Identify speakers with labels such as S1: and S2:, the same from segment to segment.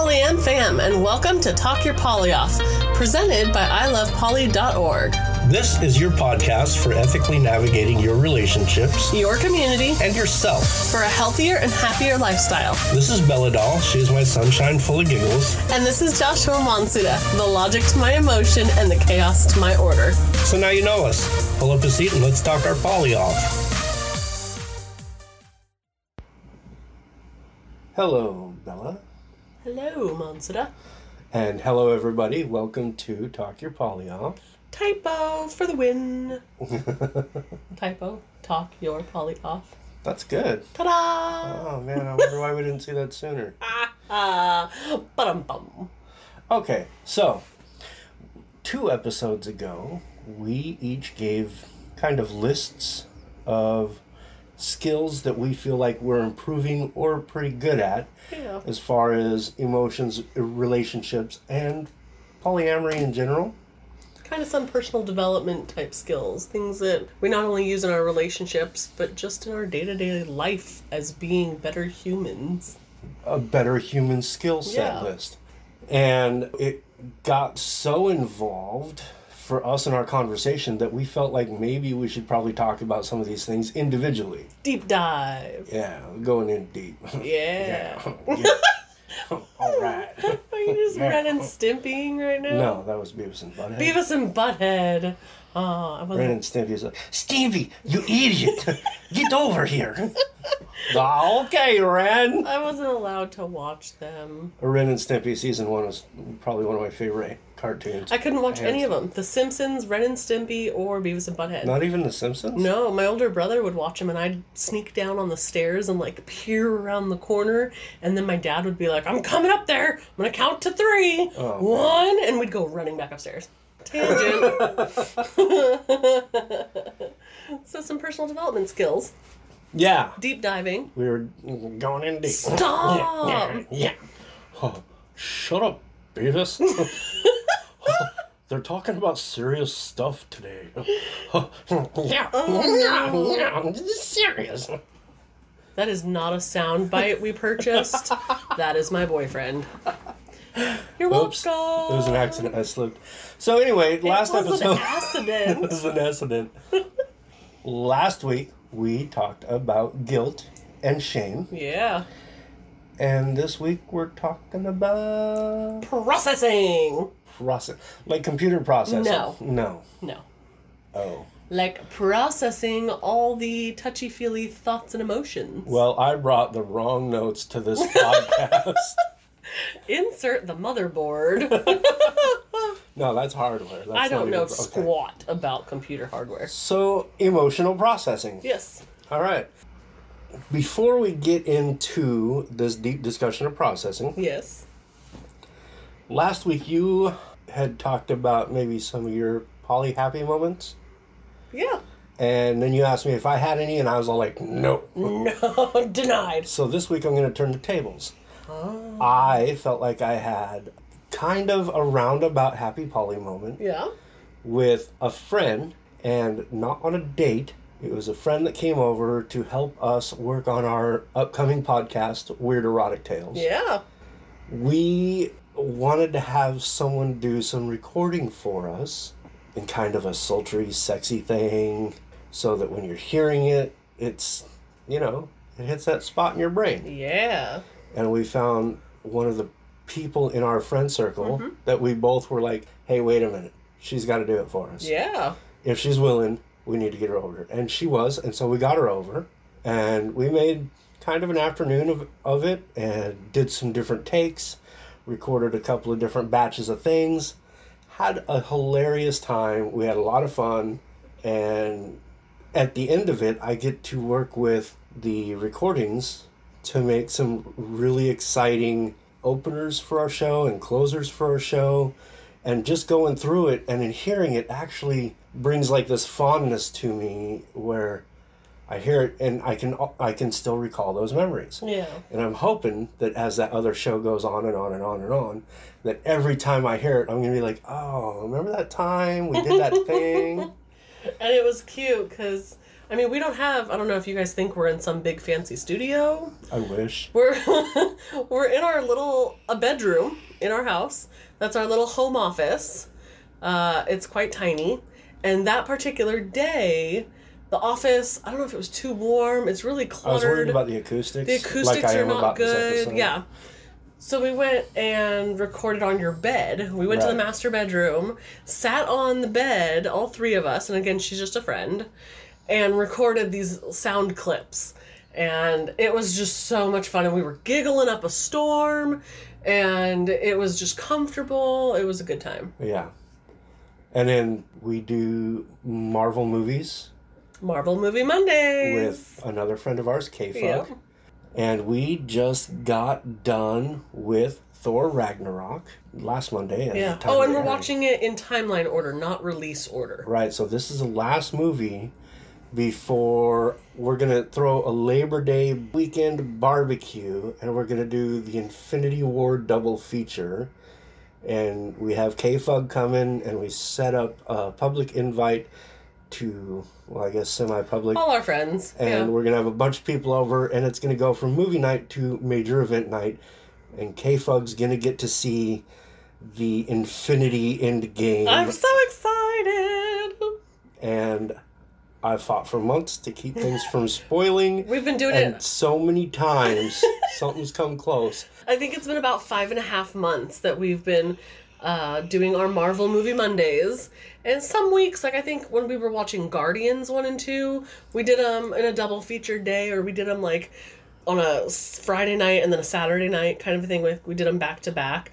S1: Polyam fam, and welcome to Talk Your Poly Off, presented by ilovepoly.org,
S2: This is your podcast for ethically navigating your relationships
S1: your community
S2: and yourself.
S1: for a healthier and happier lifestyle.
S2: This is Bella Doll. She is my sunshine full of giggles.
S1: And this is Joshua Monsuda, the logic to my emotion and the chaos to my order.
S2: So now you know us. Pull up a seat and let's talk our poly off. Hello, Bella.
S1: Hello, Monsuda.
S2: And hello, everybody. Welcome to Talk Your Poly Off.
S1: Typo for the win. Typo. Talk your poly off.
S2: That's good.
S1: Ta-da!
S2: Oh, man. I wonder why we didn't see that sooner.
S1: Ah, bum bum.
S2: Okay, so two episodes ago, we each gave kind of lists of skills that we feel like we're improving or pretty good at
S1: Yeah.
S2: as far as emotions, relationships, and polyamory in general.
S1: Kind of some personal development type skills, things that we not only use in our relationships, but just in our day to day life as being better humans.
S2: a better human skill set
S1: Yeah.
S2: list. And it got so involved for us in our conversation that we felt like maybe we should probably talk about some of these things individually.
S1: Deep dive.
S2: Yeah, going in deep.
S1: Yeah.
S2: Yeah. All right.
S1: Are you just
S2: Yeah.
S1: Ren and Stimpying right now?
S2: No, that was Beavis and Butthead.
S1: Beavis and Butthead. Oh, I
S2: Ren
S1: wasn't.
S2: and Stimpy's like, Stevie, you idiot! Get over here! Ah, okay, Ren.
S1: I wasn't allowed to watch them.
S2: Ren and Stimpy season one was probably one of my favorite cartoons.
S1: I couldn't watch any of them. The Simpsons, Ren and Stimpy, or Beavis and Butthead.
S2: Not even The Simpsons.
S1: No, my older brother would watch them, and I'd sneak down on the stairs and like peer around the corner, and then my dad would be like, "I'm coming up there. I'm gonna count to three.
S2: Oh,
S1: One," and we'd go running back upstairs. Tangent. so some personal development skills,
S2: Yeah.
S1: deep diving.
S2: We were going in deep.
S1: Stop.
S2: Yeah. yeah. Oh, shut up, Beavis. They're talking about serious stuff today. Oh. yeah, yeah, yeah, this is serious.
S1: That is not a sound bite we purchased. that is my boyfriend. You're welcome.
S2: Oops, it was an accident. I slipped. So anyway, last
S1: it was
S2: episode.
S1: an
S2: it was an accident. last week we talked about guilt and shame,
S1: yeah.
S2: and this week we're talking about
S1: Processing.
S2: process, like computer processing.
S1: No.
S2: no.
S1: No.
S2: Oh.
S1: Like processing all the touchy feely thoughts and emotions.
S2: Well, I brought the wrong notes to this podcast.
S1: Insert the motherboard.
S2: no, that's hardware. That's
S1: I don't know
S2: even- okay.
S1: squat about computer hardware.
S2: So, emotional processing.
S1: Yes.
S2: All right. Before we get into this deep discussion of processing,
S1: Yes.
S2: last week you had talked about maybe some of your poly happy moments.
S1: Yeah.
S2: And then you asked me if I had any, and I was all like, no.
S1: No, denied.
S2: So this week I'm going to turn the tables.
S1: Oh.
S2: I felt like I had kind of a roundabout happy poly moment
S1: Yeah.
S2: with a friend, and not on a date. It was a friend that came over to help us work on our upcoming podcast, Weird Erotic Tales.
S1: Yeah.
S2: We wanted to have someone do some recording for us in kind of a sultry, sexy thing so that when you're hearing it, it's, you know, it hits that spot in your brain.
S1: Yeah.
S2: And we found one of the people in our friend circle mm-hmm. that we both were like, hey, wait a minute. She's got to do it for us.
S1: Yeah.
S2: If she's willing, we need to get her over. And she was. And so we got her over. And we made kind of an afternoon of, of it and did some different takes, recorded a couple of different batches of things, had a hilarious time. We had a lot of fun. And at the end of it, I get to work with the recordings to make some really exciting openers for our show and closers for our show. And just going through it and in hearing it actually brings like this fondness to me where I hear it and I can I can still recall those memories.
S1: Yeah.
S2: And I'm hoping that as that other show goes on and on and on and on, that every time I hear it, I'm gonna be like, oh, remember that time we did that thing?
S1: And it was cute because I mean, we don't have. I don't know if you guys think we're in some big fancy studio.
S2: I wish.
S1: We're we're in our little a bedroom in our house. That's our little home office. Uh, it's quite tiny, and that particular day, the office. I don't know if it was too warm. It's really cluttered.
S2: I was worried about the acoustics.
S1: the acoustics
S2: like I
S1: are not
S2: about
S1: good. Yeah. So we went and recorded on your bed. We went to the master bedroom, sat on the bed, all three of us, and again, she's just a friend, and recorded these sound clips. And it was just so much fun. And we were giggling up a storm, and it was just comfortable. It was a good time.
S2: Yeah. And then we do Marvel movies
S1: Marvel Movie Mondays.
S2: with another friend of ours, K Fug.
S1: Yeah.
S2: And we just got done with Thor Ragnarok last Monday.
S1: Yeah. Oh, and we're
S2: airing.
S1: watching it in timeline order, not release order.
S2: Right, so this is the last movie before we're gonna throw a Labor Day weekend barbecue, and we're gonna do the Infinity War double feature. And we have K Fug coming, and we set up a public invite to, well, I guess semi-public,
S1: All our friends.
S2: and
S1: yeah.
S2: we're gonna have a bunch of people over, and it's gonna go from movie night to major event night, and K Fug's gonna get to see the Infinity End game
S1: I'm so excited.
S2: and I fought for months to keep things from spoiling.
S1: We've been doing it.
S2: so many times something's come close.
S1: I think it's been about five and a half months that we've been uh, doing our Marvel movie Mondays. And some weeks, like I think when we were watching Guardians 1 and 2, we did them in a double feature day, or we did them like on a Friday night and then a Saturday night kind of thing. With we did them back to back.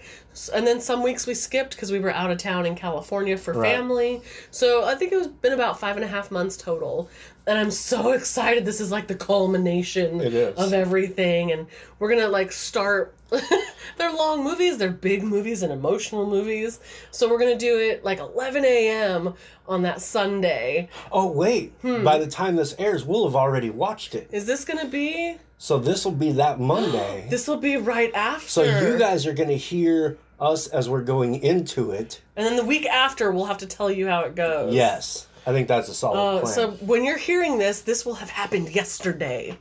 S1: And then some weeks we skipped because we were out of town in California for
S2: Right.
S1: family. So I think it was been about five and a half months total. And I'm so excited. This is like the culmination of everything and we're gonna like start they're long movies they're big movies and emotional movies so we're gonna do it like 11 a.m on that sunday
S2: Oh, wait.
S1: Hmm.
S2: By the time this airs, we'll have already watched it.
S1: is this gonna be
S2: So this will be that Monday.
S1: this will be right after
S2: so you guys are going to hear us as we're going into it.
S1: and then the week after we'll have to tell you how it goes
S2: Yes. I think that's a solid
S1: uh,
S2: plan.
S1: so when you're hearing this this will have happened yesterday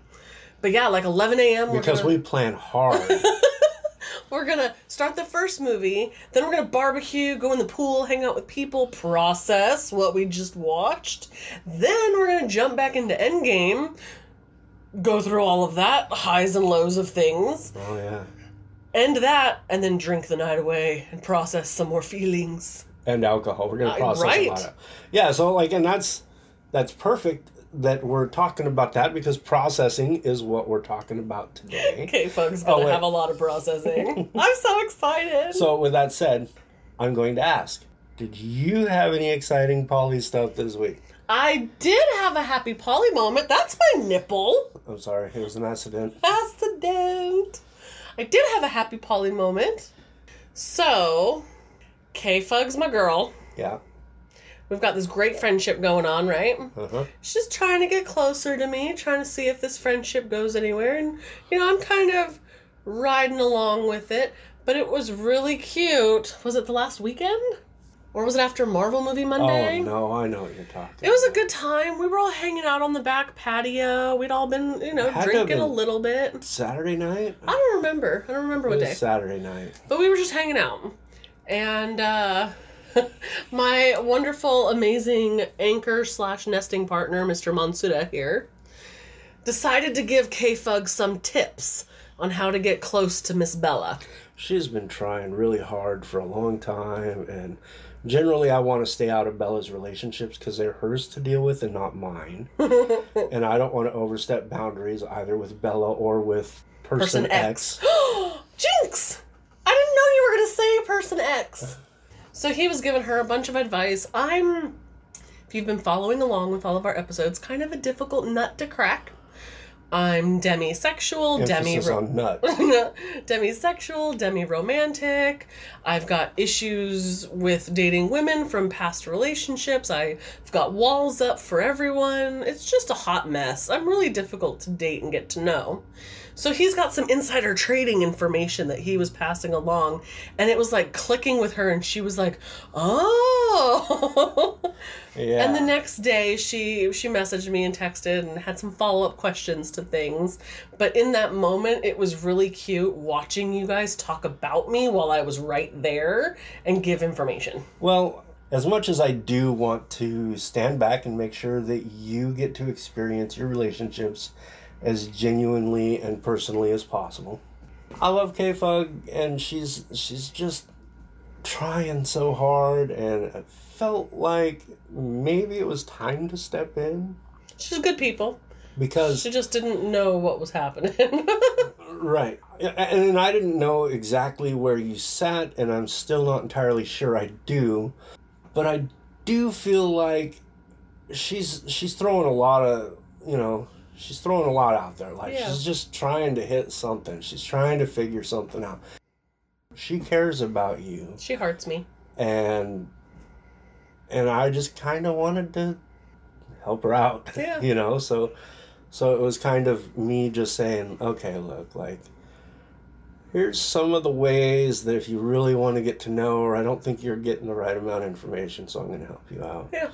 S1: but yeah like 11 a.m
S2: because
S1: gonna,
S2: we plan hard.
S1: we're gonna start the first movie then we're gonna barbecue go in the pool hang out with people process what we just watched then we're gonna jump back into endgame go through all of that highs and lows of things
S2: oh, yeah.
S1: end that and then drink the night away and process some more feelings
S2: and alcohol. We're going
S1: Uh,
S2: to process
S1: right.
S2: a lot of. Yeah, so like, and that's that's perfect that we're talking about that because processing is what we're talking about today.
S1: okay folks gonna
S2: Oh,
S1: have a lot of processing i'm so excited
S2: so with that said, I'm going to ask: Did you have any exciting poly stuff this week?
S1: i did have a happy poly moment that's my nipple
S2: I'm sorry, it was an accident.
S1: accident. I did have a happy poly moment. So, K Fug's my girl.
S2: Yeah.
S1: We've got this great friendship going on, right?
S2: Uh huh.
S1: She's trying to get closer to me, trying to see if this friendship goes anywhere. And, you know, I'm kind of riding along with it. But it was really cute. Was it the last weekend? Or was it after Marvel Movie Monday?
S2: Oh no, I know what you're talking.
S1: It was a good time. We were all hanging out on the back patio. We'd all been, you know,
S2: Had to have
S1: drinking a
S2: been-
S1: little bit.
S2: Saturday night.
S1: I don't remember. I don't remember
S2: It
S1: what
S2: was
S1: day.
S2: Saturday night.
S1: But we were just hanging out. And uh my wonderful, amazing anchor slash nesting partner, Mr. Mansuda here, decided to give K Fug some tips on how to get close to Miss Bella.
S2: She's been trying really hard for a long time, and generally, I want to stay out of Bella's relationships because they're hers to deal with and not mine. and I don't want to overstep boundaries either with Bella or with person,
S1: Person
S2: X.
S1: X. Jinx! I didn't know you were going to say Person X. So he was giving her a bunch of advice. I'm, if you've been following along with all of our episodes, kind of a difficult nut to crack. I'm demisexual, demi
S2: Emphasis on nut.
S1: demisexual, demi-romantic. I've got issues with dating women from past relationships. I've got walls up for everyone. It's just a hot mess. I'm really difficult to date and get to know. So he's got some insider trading information that he was passing along, and it was like clicking with her, and she was like, "Oh."
S2: Yeah.
S1: And the next day, she she messaged me and texted and had some follow up questions to things. But in that moment, it was really cute watching you guys talk about me while I was right there and give information.
S2: Well, as much as I do want to stand back and make sure that you get to experience your relationships as genuinely and personally as possible, I love K Fug, and she's she's just trying so hard, and it felt like maybe it was time to step in
S1: She's good people.
S2: because
S1: She just didn't know what was happening.
S2: Right. And I didn't know exactly where you sat, and I'm still not entirely sure I do. But I do feel like she's she's throwing a lot of you know she's throwing a lot out there. Like
S1: Yeah.
S2: she's just trying to hit something. She's trying to figure something out. She cares about you,
S1: she hurts me.
S2: and and I just kind of wanted to help her out.
S1: Yeah.
S2: you know, so so it was kind of me just saying, okay, look, like here's some of the ways that if you really want to get to know her, I don't think you're getting the right amount of information, so I'm going to help you out.
S1: Yeah.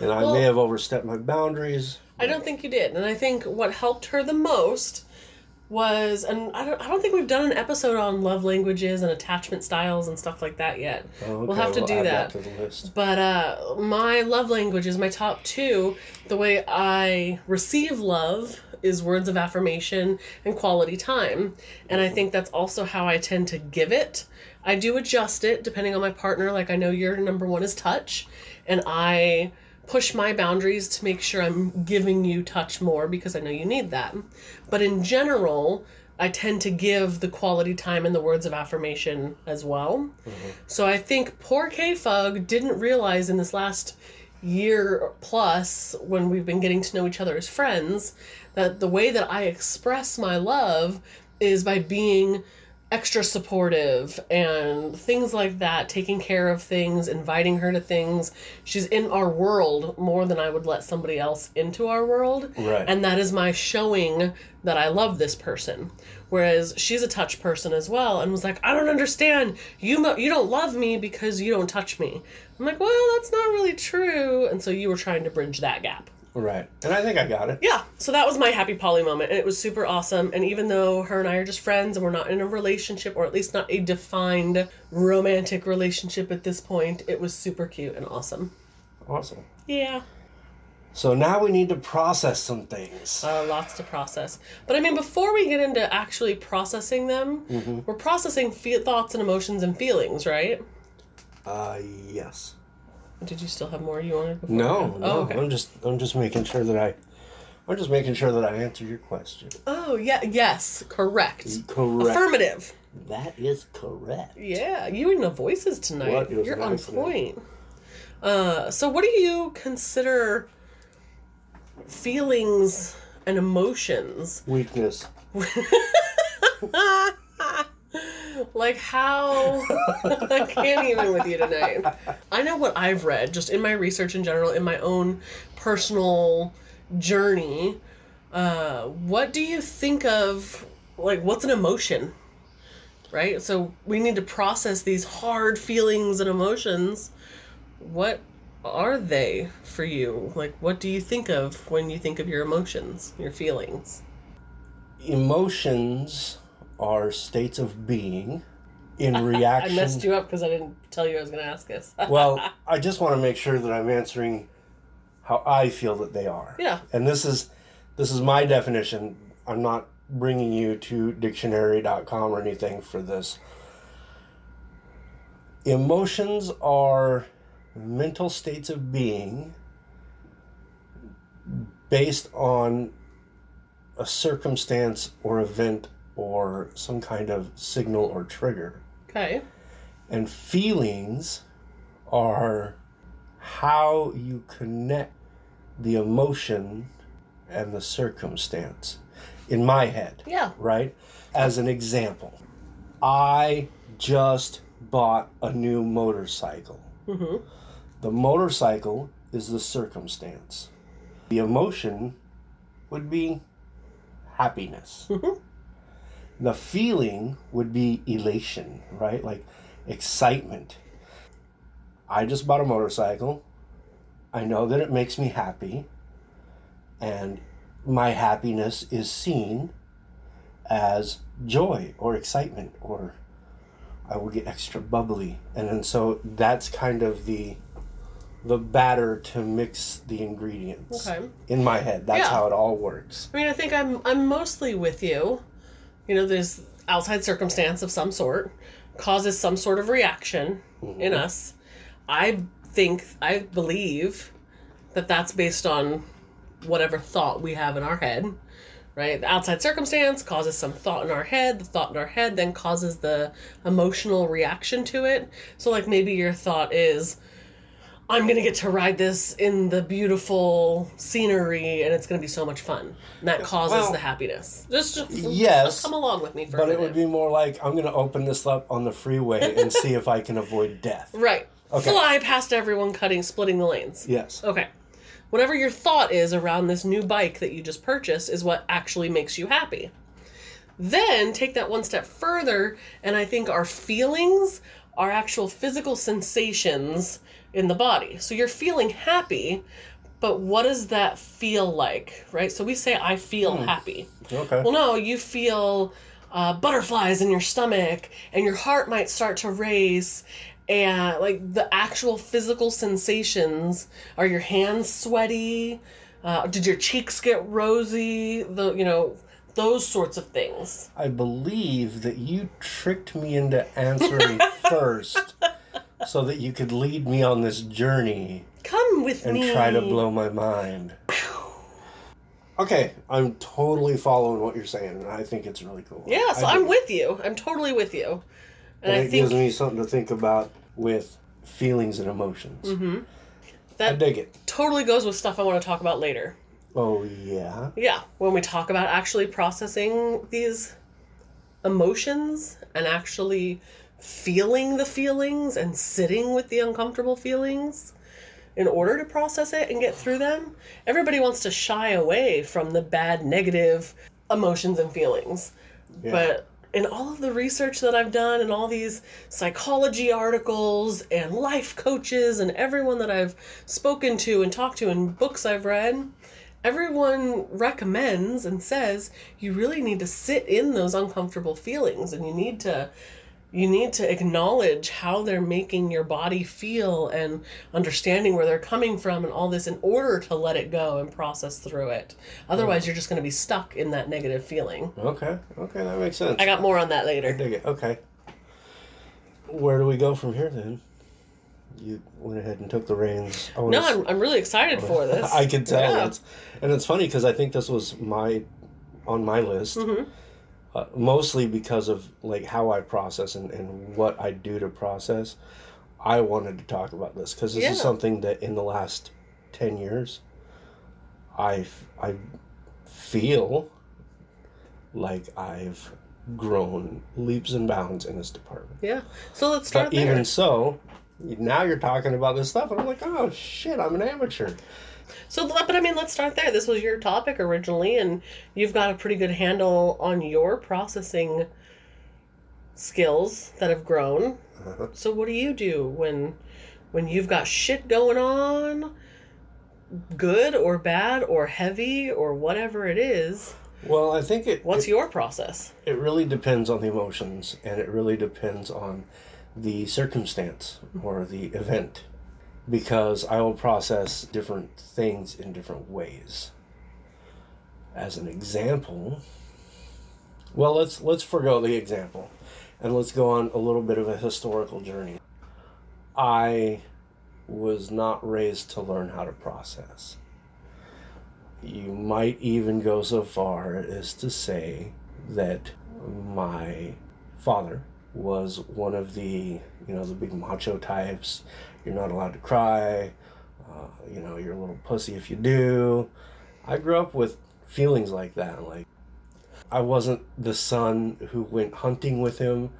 S2: And I
S1: Well-
S2: may have overstepped my boundaries.
S1: I don't think you did. And I think what helped her the most was and I don't I don't think we've done an episode on love languages and attachment styles and stuff like that yet.
S2: Oh,
S1: We'll have to do
S2: add
S1: that.
S2: to.
S1: But uh, my love languages, my top two, the way I receive love is words of affirmation and quality time. And I think that's also how I tend to give it. I do adjust it depending on my partner. Like I know your number one is touch, and I push my boundaries to make sure I'm giving you touch more because I know you need that. But in general, I tend to give the quality time and the words of affirmation as well. Mm-hmm. So I think poor K Fug didn't realize in this last year plus when we've been getting to know each other as friends that the way that I express my love is by being extra supportive and things like that, taking care of things, inviting her to things. She's in our world more than I would let somebody else into our world.
S2: Right.
S1: And that is my showing that I love this person. Whereas she's a touch person as well and was like, I don't understand. You mo- you don't love me because you don't touch me. I'm like, well, that's not really true. And so you were trying to bridge that gap.
S2: Right. And I think I got it.
S1: Yeah, so that was my happy poly moment, and it was super awesome. And even though her and I are just friends and we're not in a relationship, or at least not a defined romantic relationship at this point, it was super cute and awesome.
S2: Awesome.
S1: Yeah,
S2: So now we need to process some things.
S1: uh, lots to process. But I mean, before we get into actually processing them, we're processing fe- thoughts and emotions and feelings, right?
S2: Uh, yes.
S1: Did you still have more you wanted? Before
S2: No,
S1: we-
S2: no.
S1: Oh, okay.
S2: I'm just I'm just making sure that I I'm just making sure that I answer your question.
S1: Oh, yeah, yes, correct.
S2: Correct.
S1: Affirmative.
S2: That is correct.
S1: Yeah, you and the voices tonight. You're on point. Uh, so, what do you consider feelings and emotions?
S2: Weakness.
S1: Like how I can't even with you tonight. I know what I've read just in my research in general, in my own personal journey. Uh, what do you think of like what's an emotion? Right? So we need to process these hard feelings and emotions. What are they for you? Like what do you think of when you think of your emotions, your feelings?
S2: Emotions are states of being in reaction.
S1: I messed you up because I didn't tell you I was going to ask this.
S2: well, I just want to make sure that I'm answering how I feel that they are.
S1: Yeah.
S2: And this is this is my definition. I'm not bringing you to dictionary.com or anything for this. Emotions are mental states of being based on a circumstance or event or some kind of signal or trigger.
S1: Okay.
S2: And feelings are how you connect the emotion and the circumstance in my head,
S1: Yeah.
S2: right? As an example, I just bought a new motorcycle.
S1: Mm-hmm.
S2: The motorcycle is the circumstance. The emotion would be happiness. The feeling would be elation, right? Like excitement. I just bought a motorcycle. I know that it makes me happy. And my happiness is seen as joy or excitement or I will get extra bubbly. And then so that's kind of the the batter to mix the ingredients.
S1: Okay.
S2: In my head. That's
S1: Yeah.
S2: how it all works.
S1: I mean, I think I'm I'm mostly with you. You know, this outside circumstance of some sort causes some sort of reaction in mm-hmm. us. I think I believe that that's based on whatever thought we have in our head. Right? The outside circumstance causes some thought in our head. The thought in our head then causes the emotional reaction to it. So like maybe your thought is I'm gonna get to ride this in the beautiful scenery, and it's gonna be so much fun. And that causes
S2: Well,
S1: the happiness. Just, just
S2: yes,
S1: come along with me for a
S2: But it would be more like I'm gonna open this up on the freeway and see if I can avoid death.
S1: right.
S2: Okay.
S1: Fly past everyone cutting, splitting the lanes.
S2: Yes.
S1: Okay. Whatever your thought is around this new bike that you just purchased is what actually makes you happy. Then take that one step further, and I think our feelings our actual physical sensations in the body. So you're feeling happy, but what does that feel like, right? So we say, I feel happy.
S2: Okay.
S1: Well, no, you feel uh, butterflies in your stomach, and your heart might start to race, and like the actual physical sensations are your hands sweaty? Uh, did your cheeks get rosy? The you know those sorts of things.
S2: I believe that you tricked me into answering first so that you could lead me on this journey
S1: Come with
S2: and
S1: me.
S2: And try to blow my mind. Okay, I'm totally following what you're saying. and I think it's really cool.
S1: Yeah, so
S2: I
S1: I'm with you. I'm totally with you. And,
S2: And
S1: I
S2: it
S1: think
S2: gives me something to think about with feelings and emotions.
S1: Mm-hmm.
S2: I
S1: that
S2: dig it.
S1: totally goes with stuff I want to talk about later.
S2: Oh yeah.
S1: Yeah, when we talk about actually processing these emotions and actually feeling the feelings and sitting with the uncomfortable feelings in order to process it and get through them, everybody wants to shy away from the bad, negative emotions and feelings.
S2: Yeah.
S1: But in all of the research that I've done and all these psychology articles and life coaches and everyone that I've spoken to and talked to and books I've read, everyone recommends and says you really need to sit in those uncomfortable feelings and you need to you need to acknowledge how they're making your body feel and understanding where they're coming from and all this in order to let it go and process through it. Otherwise, you're just going to be stuck in that negative feeling.
S2: Okay. Okay, that makes sense.
S1: I got more on that later.
S2: dig it. Okay. Where do we go from here then? You went ahead and took the reins. I
S1: No, I'm, I'm really excited for this.
S2: I can tell.
S1: Yeah.
S2: It's, and it's funny because I think this was my on my list,
S1: Mm-hmm.
S2: Uh, mostly because of like how I process and, and what I do to process. I wanted to talk about this because this
S1: Yeah.
S2: is something that in the last ten years, I I feel like I've grown leaps and bounds in this department.
S1: Yeah. So let's start
S2: But
S1: there.
S2: even so, now you're talking about this stuff, and I'm like, oh shit, I'm an amateur.
S1: So, but I mean, let's start there. This was your topic originally, and you've got a pretty good handle on your processing skills that have grown.
S2: Uh-huh.
S1: So, what do you do when when you've got shit going on, good or bad or heavy or whatever it is?
S2: Well, I think it
S1: What's
S2: it,
S1: your process?
S2: it really depends on the emotions, and it really depends on the circumstance or the event, because I will process different things in different ways. As an example, well, let's let's forego the example, and let's go on a little bit of a historical journey. I was not raised to learn how to process. You might even go so far as to say that my father was one of the, you know, the big macho types. You're not allowed to cry. Uh, you know, you're a little pussy if you do. I grew up with feelings like that. Like, I wasn't the son who went hunting with him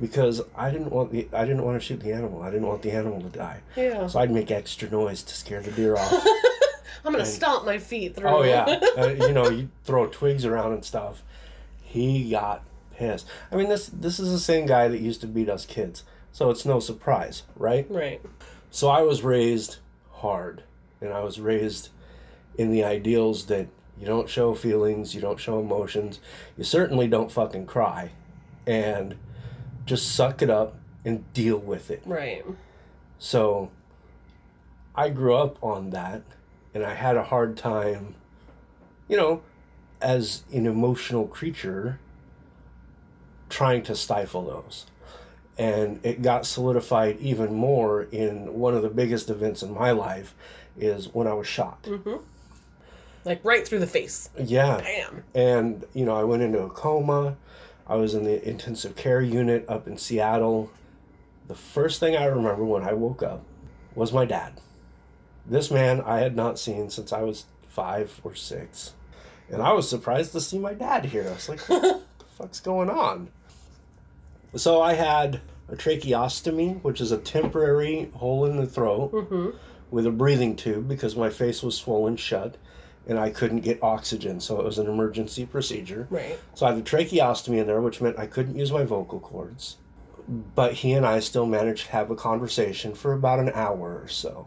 S2: because I didn't want the I didn't want to shoot the animal. I didn't want the animal to die.
S1: Yeah.
S2: So I'd make extra noise to scare the deer off.
S1: I'm gonna stomp my feet through.
S2: Oh yeah, uh, you know you throw twigs around and stuff. He got pissed. I mean, this this is the same guy that used to beat us kids, so it's no surprise, right?
S1: Right.
S2: So I was raised hard, and I was raised in the ideals that you don't show feelings, you don't show emotions, you certainly don't fucking cry, and just suck it up and deal with it.
S1: Right.
S2: So I grew up on that, and I had a hard time, you know, as an emotional creature, trying to stifle those. And it got solidified even more in one of the biggest events in my life is when I was shot. Mm-hmm.
S1: Like right through the face.
S2: Yeah.
S1: Bam.
S2: And, you know, I went into a coma. I was in the intensive care unit up in Seattle. The first thing I remember when I woke up was my dad. This man I had not seen since I was five or six. And I was surprised to see my dad here. I was like, what the fuck's going on? So I had a tracheostomy, which is a temporary hole in the throat mm-hmm. with a breathing tube because my face was swollen shut and I couldn't get oxygen. So it was an emergency procedure.
S1: Right.
S2: So I had a tracheostomy in there, which meant I couldn't use my vocal cords. But he and I still managed to have a conversation for about an hour or so.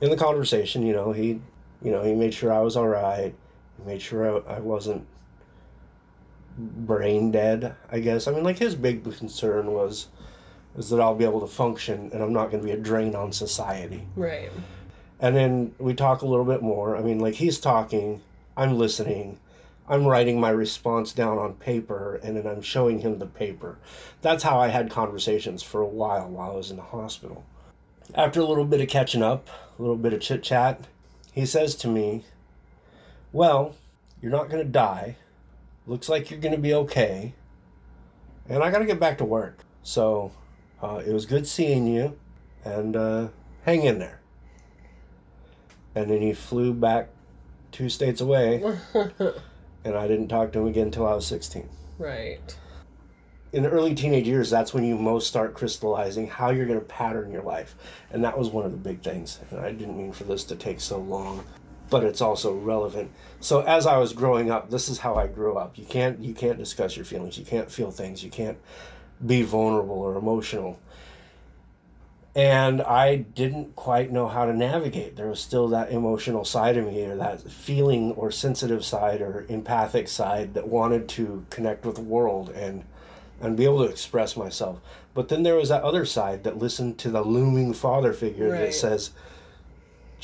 S2: In the conversation, you know, he, you know, he made sure I was all right. He made sure I, I wasn't brain dead. I guess. I mean, like his big concern was, is that I'll be able to function and I'm not going to be a drain on society.
S1: Right.
S2: And then we talk a little bit more. I mean, like he's talking, I'm listening, I'm writing my response down on paper, and then I'm showing him the paper. That's how I had conversations for a while while I was in the hospital. After a little bit of catching up, a little bit of chit chat, he says to me, Well, you're not going to die. Looks like you're going to be okay. And I got to get back to work. So uh, it was good seeing you, and uh, hang in there. And then he flew back two states away. And i didn't talk to him again until i was 16
S1: Right.
S2: in the early teenage years that's when you most start crystallizing how you're going to pattern your life. And that was one of the big things. And i didn't mean for this to take so long but it's also relevant so as i was growing up this is how i grew up you can't you can't discuss your feelings you can't feel things you can't be vulnerable or emotional and I didn't quite know how to navigate. There was still that emotional side of me, or that feeling or sensitive side or empathic side that wanted to connect with the world and and be able to express myself. But then there was that other side that listened to the looming father figure
S1: Right.
S2: that says,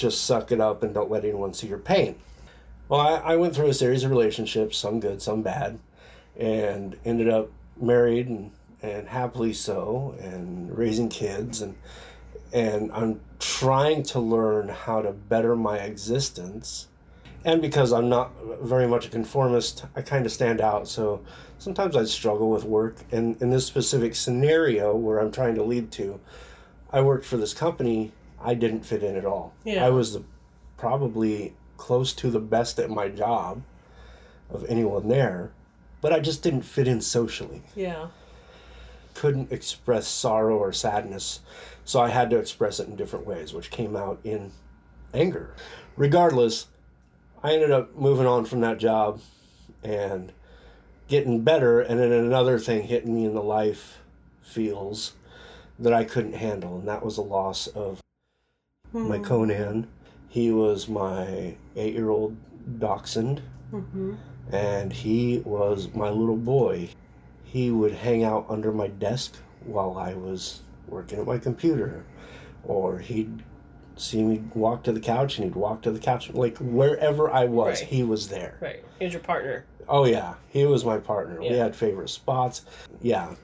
S2: "Just suck it up and don't let anyone see your pain." Well, I, I went through a series of relationships, some good, some bad, and ended up married and and happily so, and raising kids and and I'm trying to learn how to better my existence. And because I'm not very much a conformist, I kind of stand out. So sometimes I struggle with work. And in this specific scenario where I'm trying to lead to, I worked for this company. I didn't fit in at all.
S1: Yeah.
S2: I was the, probably close to the best at my job of anyone there, but I just didn't fit in socially
S1: Yeah.
S2: couldn't express sorrow or sadness, so I had to express it in different ways, which came out in anger. Regardless, I ended up moving on from that job and getting better, and then another thing hit me in the life feels that I couldn't handle, and that was the loss of my hmm. Conan. He was my eight year old dachshund, mm-hmm. and he was my little boy he would hang out under my desk while I was working at my computer, or he'd see me walk to the couch and he'd walk to the couch. Like wherever I was,
S1: Right.
S2: he was there.
S1: Right. He was your partner.
S2: Oh yeah, he was my partner. We had favorite spots. Yeah,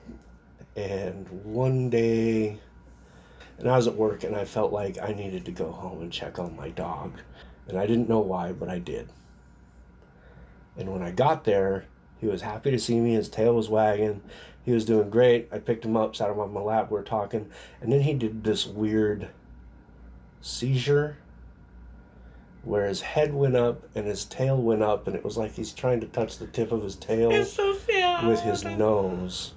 S2: and one day, and I was at work and I felt like I needed to go home and check on my dog, and I didn't know why, but I did. And when I got there, he was happy to see me. His tail was wagging. He was doing great. I picked him up, sat him on my lap. We are talking, and then he did this weird seizure where his head went up and his tail went up, and it was like he's trying to touch the tip of his tail
S1: so
S2: with his nose.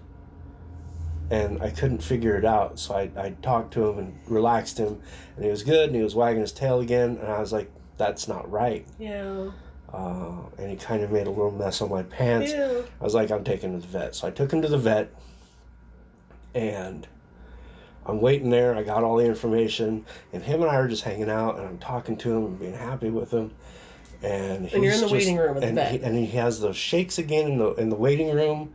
S2: And I couldn't figure it out, so I, I talked to him and relaxed him, and he was good, and he was wagging his tail again, and I was like, that's not right.
S1: Yeah.
S2: uh, and he kind of made a little mess on my pants.
S1: Yeah.
S2: I was like, I'm taking him to the vet. So I took him to the vet, and I'm waiting there. I got all the information, and him and I are just hanging out, and I'm talking to him and being happy with him. And,
S1: And you're in
S2: he's
S1: the waiting room at the
S2: and
S1: vet.
S2: He, and he has those shakes again in the in the waiting room,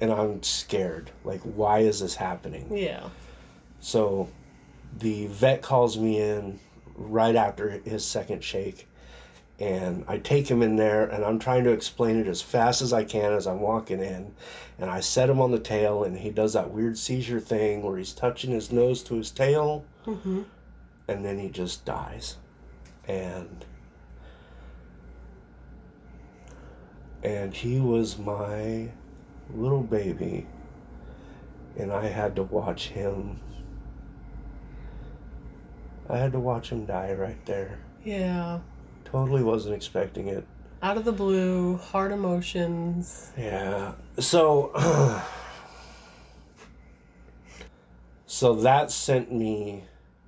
S2: and I'm scared. Like, why is this happening?
S1: Yeah.
S2: So the vet calls me in right after his second shake. And I take him in there and I'm trying to explain it as fast as I can as I'm walking in. And I set him on the tail and he does that weird seizure thing where he's touching his nose to his tail.
S1: Mm-hmm.
S2: And then he just dies. And. And he was my little baby. And I had to watch him I had to watch him die right there.
S1: Yeah.
S2: Totally wasn't expecting it.
S1: Out of the blue, hard emotions.
S2: Yeah. So So that sent me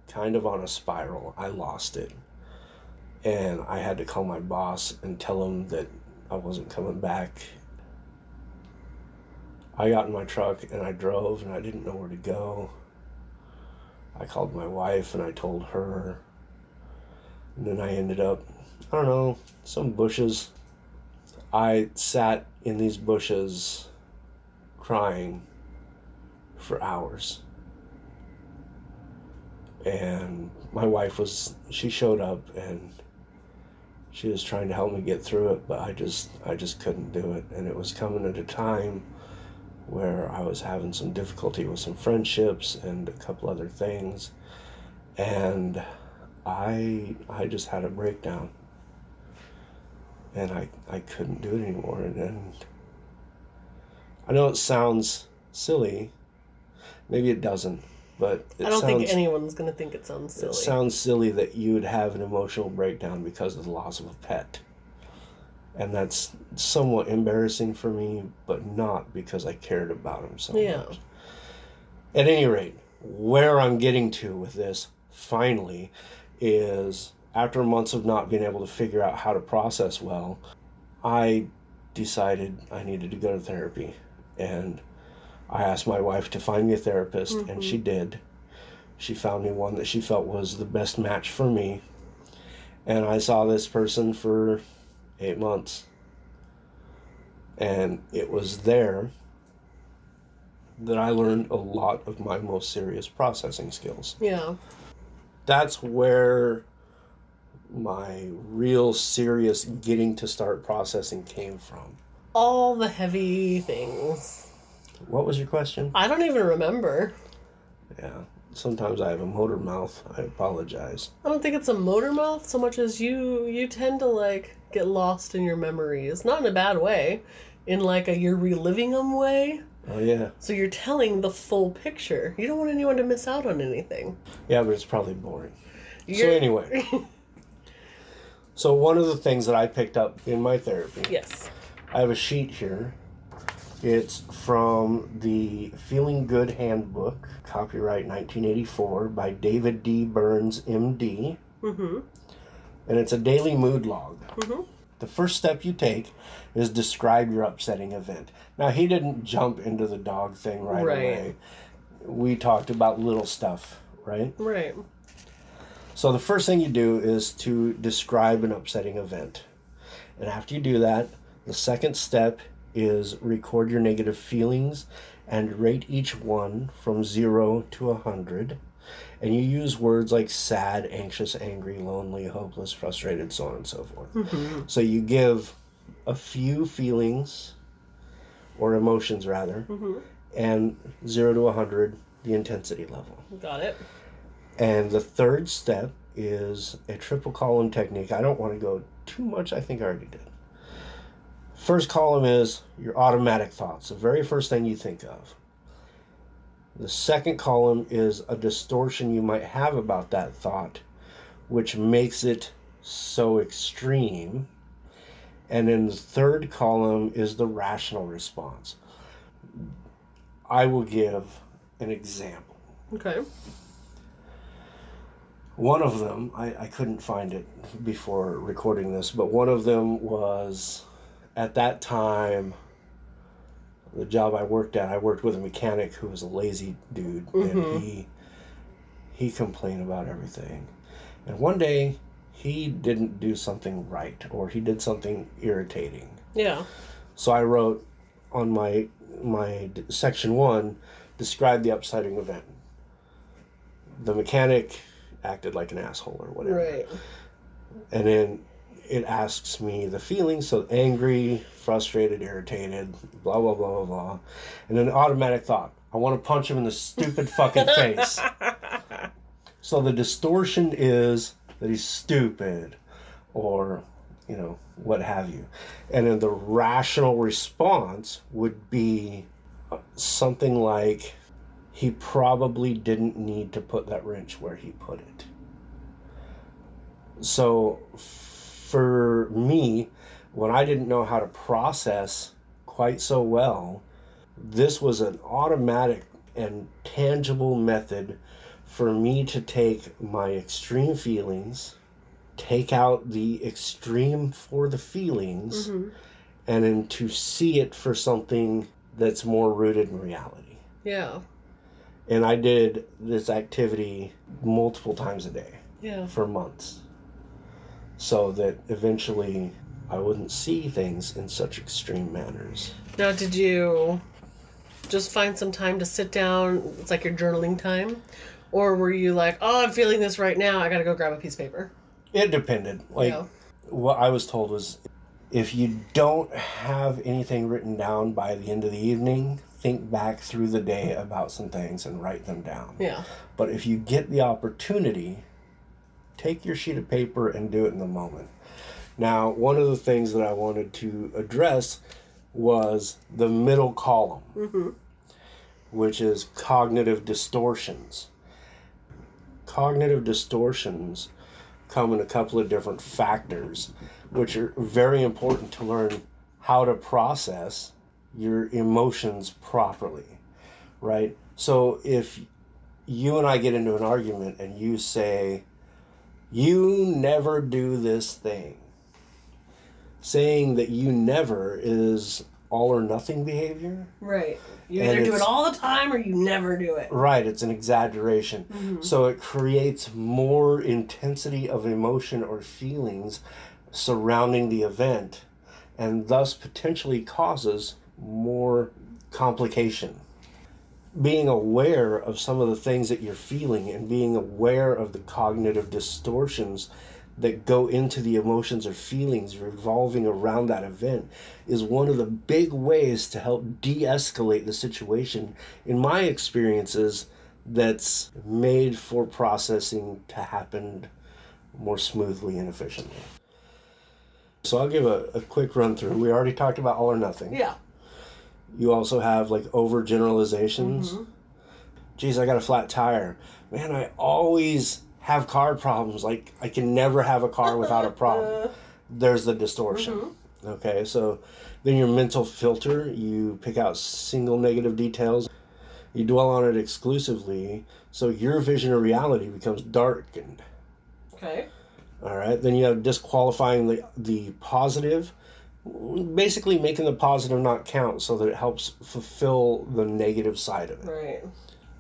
S2: kind of on a spiral. I lost it. And I had to call my boss and tell him that I wasn't coming back. I got in my truck and I drove and I didn't know where to go. I called my wife and I told her. And then I ended up, I don't know, some bushes. I sat in these bushes crying for hours. And my wife was, she showed up and she was trying to help me get through it, but I just, I just couldn't do it. And it was coming at a time where I was having some difficulty with some friendships and a couple other things. And I I just had a breakdown. And I I couldn't do it anymore and, and I know it sounds silly. Maybe it doesn't, but it
S1: I don't
S2: sounds,
S1: think anyone's gonna think it sounds silly.
S2: it sounds silly that you would have an emotional breakdown because of the loss of a pet. And that's somewhat embarrassing for me, but not because I cared about him so
S1: Yeah.
S2: much. At any rate, where I'm getting to with this finally is after months of not being able to figure out how to process well, I decided I needed to go to therapy. And I asked my wife to find me a therapist, and she mm-hmm. did. She found me one that she felt was the best match for me. And I saw this person for eight months. And it was there that I learned a lot of my most serious processing skills.
S1: yeah.
S2: That's where my real serious getting to start processing came from.
S1: All the heavy things.
S2: What was your question?
S1: I don't even remember.
S2: Yeah. Sometimes I have a motor mouth. I apologize.
S1: I don't think it's a motor mouth so much as you you tend to like get lost in your memories. Not in a bad way. In like a you're reliving them way.
S2: Oh, yeah.
S1: So you're telling the full picture. You don't want anyone to miss out on anything.
S2: Yeah, but it's probably boring. So,
S1: You're-
S2: anyway. so, one of the things that I picked up in my therapy
S1: Yes.
S2: I have a sheet here. It's from the Feeling Good Handbook, copyright 1984 by David D. Burns, MD.
S1: Mm-hmm.
S2: And it's a daily mood log.
S1: Mhm.
S2: The first step you take is describe your upsetting event. Now, he didn't jump into the dog thing right,
S1: Right.
S2: away. We talked about little stuff, right?
S1: Right.
S2: So the first thing you do is to describe an upsetting event. And after you do that, the second step is record your negative feelings and rate each one from 0 to a 100. And you use words like sad, anxious, angry, lonely, hopeless, frustrated, so on and so forth. Mm-hmm. So you give a few feelings or emotions rather, mm-hmm. and 0 to a 100 the intensity level.
S1: Got it.
S2: And the third step is a triple column technique. I don't want to go too much, I think I already did. First column is your automatic thoughts, the very first thing you think of. The second column is a distortion you might have about that thought, which makes it so extreme. And then the third column is the rational response. I will give an example.
S1: Okay.
S2: one of them, I, I couldn't find it before recording this, but one of them was at that time the job I worked at, I worked with a mechanic who was a lazy dude, and mm-hmm. he he complained about everything. And one day, he didn't do something right, or he did something irritating.
S1: Yeah.
S2: So I wrote on my my d- section one, describe the upsetting event. The mechanic acted like an asshole or whatever,
S1: Right.
S2: and then it asks me the feelings so angry, frustrated, irritated, blah blah blah blah blah, and then automatic thought I want to punch him in the stupid fucking face. So the distortion is that he's stupid, or you know what have you, and then the rational response would be something like he probably didn't need to put that wrench where he put it. So for me, when I didn't know how to process quite so well, this was an automatic and tangible method for me to take my extreme feelings, take out the extreme for the feelings,
S1: Mm-hmm.
S2: and then to see it for something that's more rooted in reality.
S1: Yeah.
S2: And I did this activity multiple times a day
S1: Yeah.
S2: for months so that eventually I wouldn't see things in such extreme manners.
S1: Now, did you just find some time to sit down? It's like your journaling time, or were you like, "Oh, I'm feeling this right now. I got to go grab a piece of paper."
S2: It depended. Like
S1: Yeah.
S2: what I was told was if you don't have anything written down by the end of the evening, think back through the day about some things and write them down.
S1: Yeah.
S2: But if you get the opportunity, take your sheet of paper and do it in the moment. Now, one of the things that I wanted to address was the middle column, mm-hmm. which is cognitive distortions. Cognitive distortions come in a couple of different factors, which are very important to learn how to process your emotions properly, right? So if you and I get into an argument and you say, You never do this thing, saying that you never is all or nothing behavior.
S1: Right. You either do it all the time or you never do it.
S2: Right, it's an exaggeration. Mm-hmm. So it creates more intensity of emotion or feelings surrounding the event and thus potentially causes more complication. Being aware of some of the things that you're feeling and being aware of the cognitive distortions that go into the emotions or feelings revolving around that event is one of the big ways to help de escalate the situation. In my experiences, that's made for processing to happen more smoothly and efficiently. So I'll give a, a quick run through. We already talked about all or nothing.
S1: Yeah.
S2: You also have like overgeneralizations. Mm-hmm. Geez, I got a flat tire. Man, I always have car problems. Like I can never have a car without a problem. There's the distortion. Mm-hmm. Okay, so then your mental filter, you pick out single negative details. You dwell on it exclusively, so your vision of reality becomes darkened.
S1: Okay.
S2: All right. Then you have disqualifying the the positive, basically making the positive not count, so that it helps fulfill the negative side of it.
S1: Right.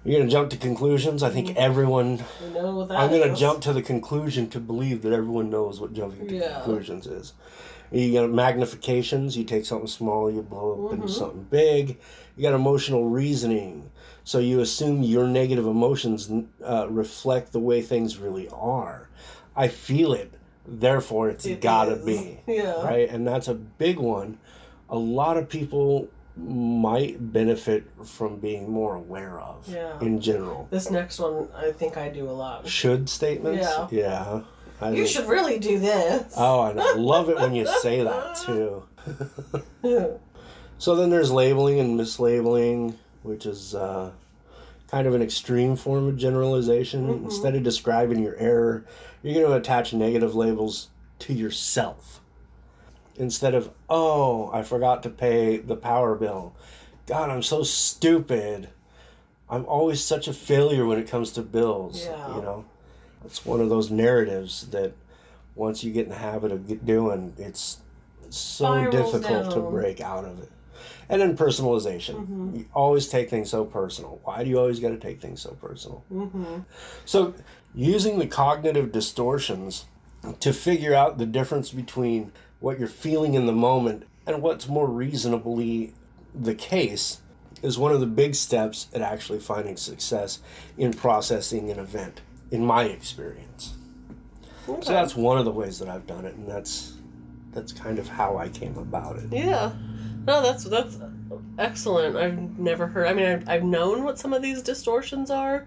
S2: You're gonna jump to conclusions. I think everyone.
S1: Know what that
S2: I'm gonna
S1: is.
S2: jump to the conclusion to believe that everyone knows what jumping to
S1: Yeah.
S2: conclusions is. You got magnifications. You take something small, you blow up into something big. You got emotional reasoning. So you assume your negative emotions uh, reflect the way things really are. I feel it, therefore it's
S1: It
S2: gotta
S1: is.
S2: be.
S1: Yeah.
S2: Right? And that's a big one. A lot of people might benefit from being more aware of
S1: Yeah.
S2: in general.
S1: This next one, I think I do a lot.
S2: Should statements?
S1: Yeah.
S2: Yeah. I
S1: You
S2: think-
S1: should really do this.
S2: Oh, and I love it when you say that too. So then there's labeling and mislabeling, which is uh, kind of an extreme form of generalization. Mm-hmm. Instead of describing your error, you're going to attach negative labels to yourself. Instead of, oh, I forgot to pay the power bill. God, I'm so stupid. I'm always such a failure when it comes to bills.
S1: Yeah.
S2: You know, It's one of those narratives that once you get in the habit of doing, it's so
S1: Spirals
S2: difficult to break out of it. And then personalization. Mm-hmm. You always take things so personal. Why do you always got to take things so personal? Mm-hmm. So, using the cognitive distortions to figure out the difference between what you're feeling in the moment and what's more reasonably the case is one of the big steps at actually finding success in processing an event, in my experience. So that's one of the ways that I've done it, and that's that's kind of how I came about it.
S1: Yeah. No, that's that's excellent. I've never heard. I mean, I've, I've known what some of these distortions are,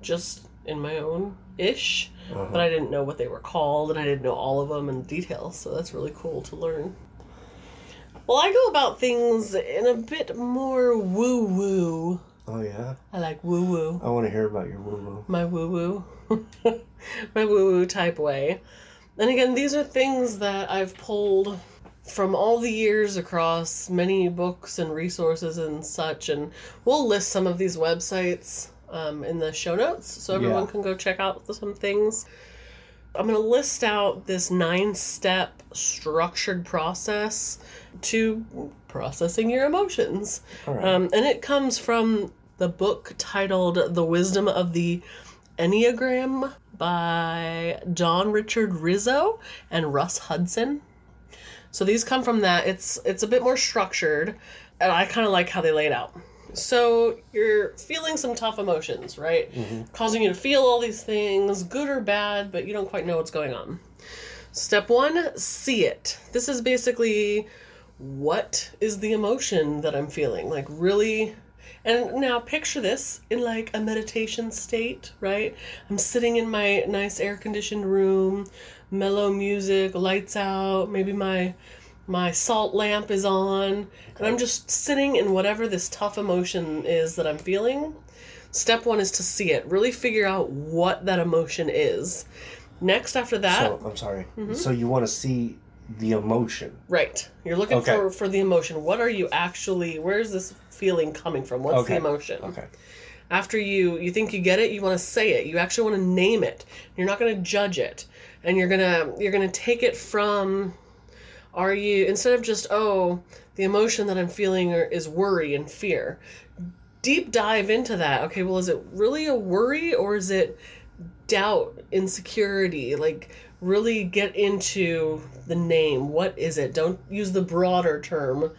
S1: just in my own ish, uh-huh. but I didn't know what they were called, and I didn't know all of them in detail. So that's really cool to learn. Well, I go about things in a bit more woo woo.
S2: Oh yeah,
S1: I like woo woo.
S2: I want to hear about your woo woo.
S1: my woo woo, my woo woo type way. And again, these are things that I've pulled from all the years across many books and resources and such. And we'll list some of these websites um, in the show notes so everyone
S2: Yeah.
S1: can go check out some things. I'm going to list out this nine step structured process to processing your emotions.
S2: Right.
S1: Um, and it comes from the book titled The Wisdom of the Enneagram by John Richard Riso and Russ Hudson. So these come from that. It's it's a bit more structured, and I kind of like how they lay it out. So you're feeling some tough emotions, right? Mm-hmm. Causing you to feel all these things, good or bad, but you don't quite know what's going on. Step one, see it. This is basically what is the emotion that I'm feeling? Like, really. And now picture this in like a meditation state, right? I'm sitting in my nice air conditioned room, mellow music, lights out, maybe my my salt lamp is on, and I'm just sitting in whatever this tough emotion is that I'm feeling. Step 1 is to see it. Really figure out what that emotion is. Next after that,
S2: So I'm sorry.
S1: Mm-hmm.
S2: So you want to see the emotion?
S1: Right. You're looking
S2: Okay.
S1: for for the emotion. What are you actually where's this feeling coming from? What's
S2: Okay.
S1: the emotion?
S2: Okay.
S1: After you you think you get it, you want to say it. You actually want to name it. You're not going to judge it. And you're going to you're going to take it from are you instead of just oh, the emotion that I'm feeling is worry and fear. Deep dive into that. Okay, well is it really a worry or is it doubt, insecurity, like really get into the name. What is it? Don't use the broader term.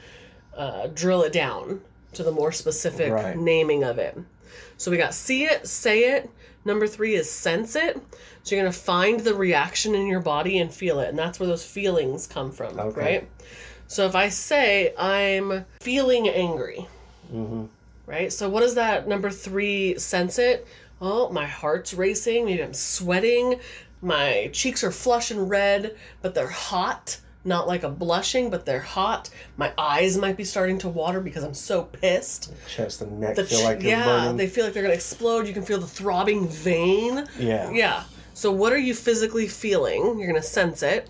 S1: Uh, drill it down to the more specific
S2: Right.
S1: naming of it. So we got see it, say it. Number three is sense it. So you're gonna find the reaction in your body and feel it, and that's where those feelings come from,
S2: Okay.
S1: right? So if I say I'm feeling angry, mm-hmm. right? So what is that number three? Sense it. Oh, my heart's racing. Maybe I'm sweating. My cheeks are flush and red, but they're hot. Not like a blushing, but they're hot. My eyes might be starting to water because I'm so pissed.
S2: Chest and neck
S1: The
S2: feel
S1: ch-
S2: like
S1: yeah,
S2: burning.
S1: they feel like they're gonna explode. You can feel the throbbing vein.
S2: Yeah.
S1: Yeah. So what are you physically feeling? You're gonna sense it.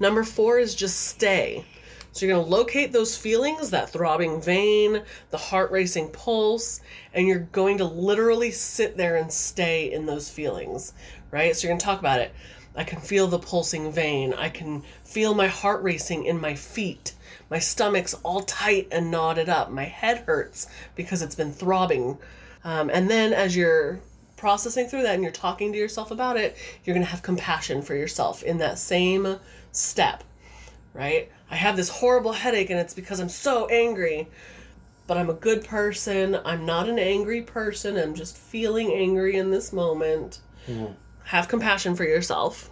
S1: Number four is just stay. So you're gonna locate those feelings, that throbbing vein, the heart racing pulse, and you're going to literally sit there and stay in those feelings, right? So you're gonna talk about it. I can feel the pulsing vein. I can feel my heart racing in my feet. My stomach's all tight and knotted up. My head hurts because it's been throbbing. Um, and then as you're processing through that and you're talking to yourself about it, you're going to have compassion for yourself in that same step, right? I have this horrible headache and it's because I'm so angry, but I'm a good person. I'm not an angry person. I'm just feeling angry in this moment. Have compassion for yourself.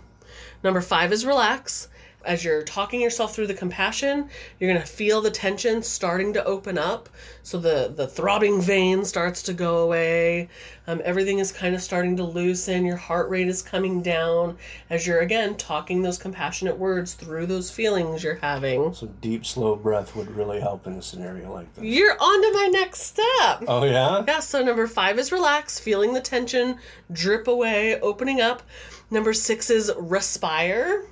S1: Number five is relax. As you're talking yourself through the compassion, you're gonna feel the tension starting to open up. So the the throbbing vein starts to go away. Um, everything is kind of starting to loosen. Your heart rate is coming down as you're again talking those compassionate words through those feelings you're having.
S2: Some deep, slow breath would really help in a scenario like this.
S1: You're on to my next step.
S2: Oh yeah.
S1: Yeah, so number five is relax, feeling the tension drip away, opening up. Number six is respire.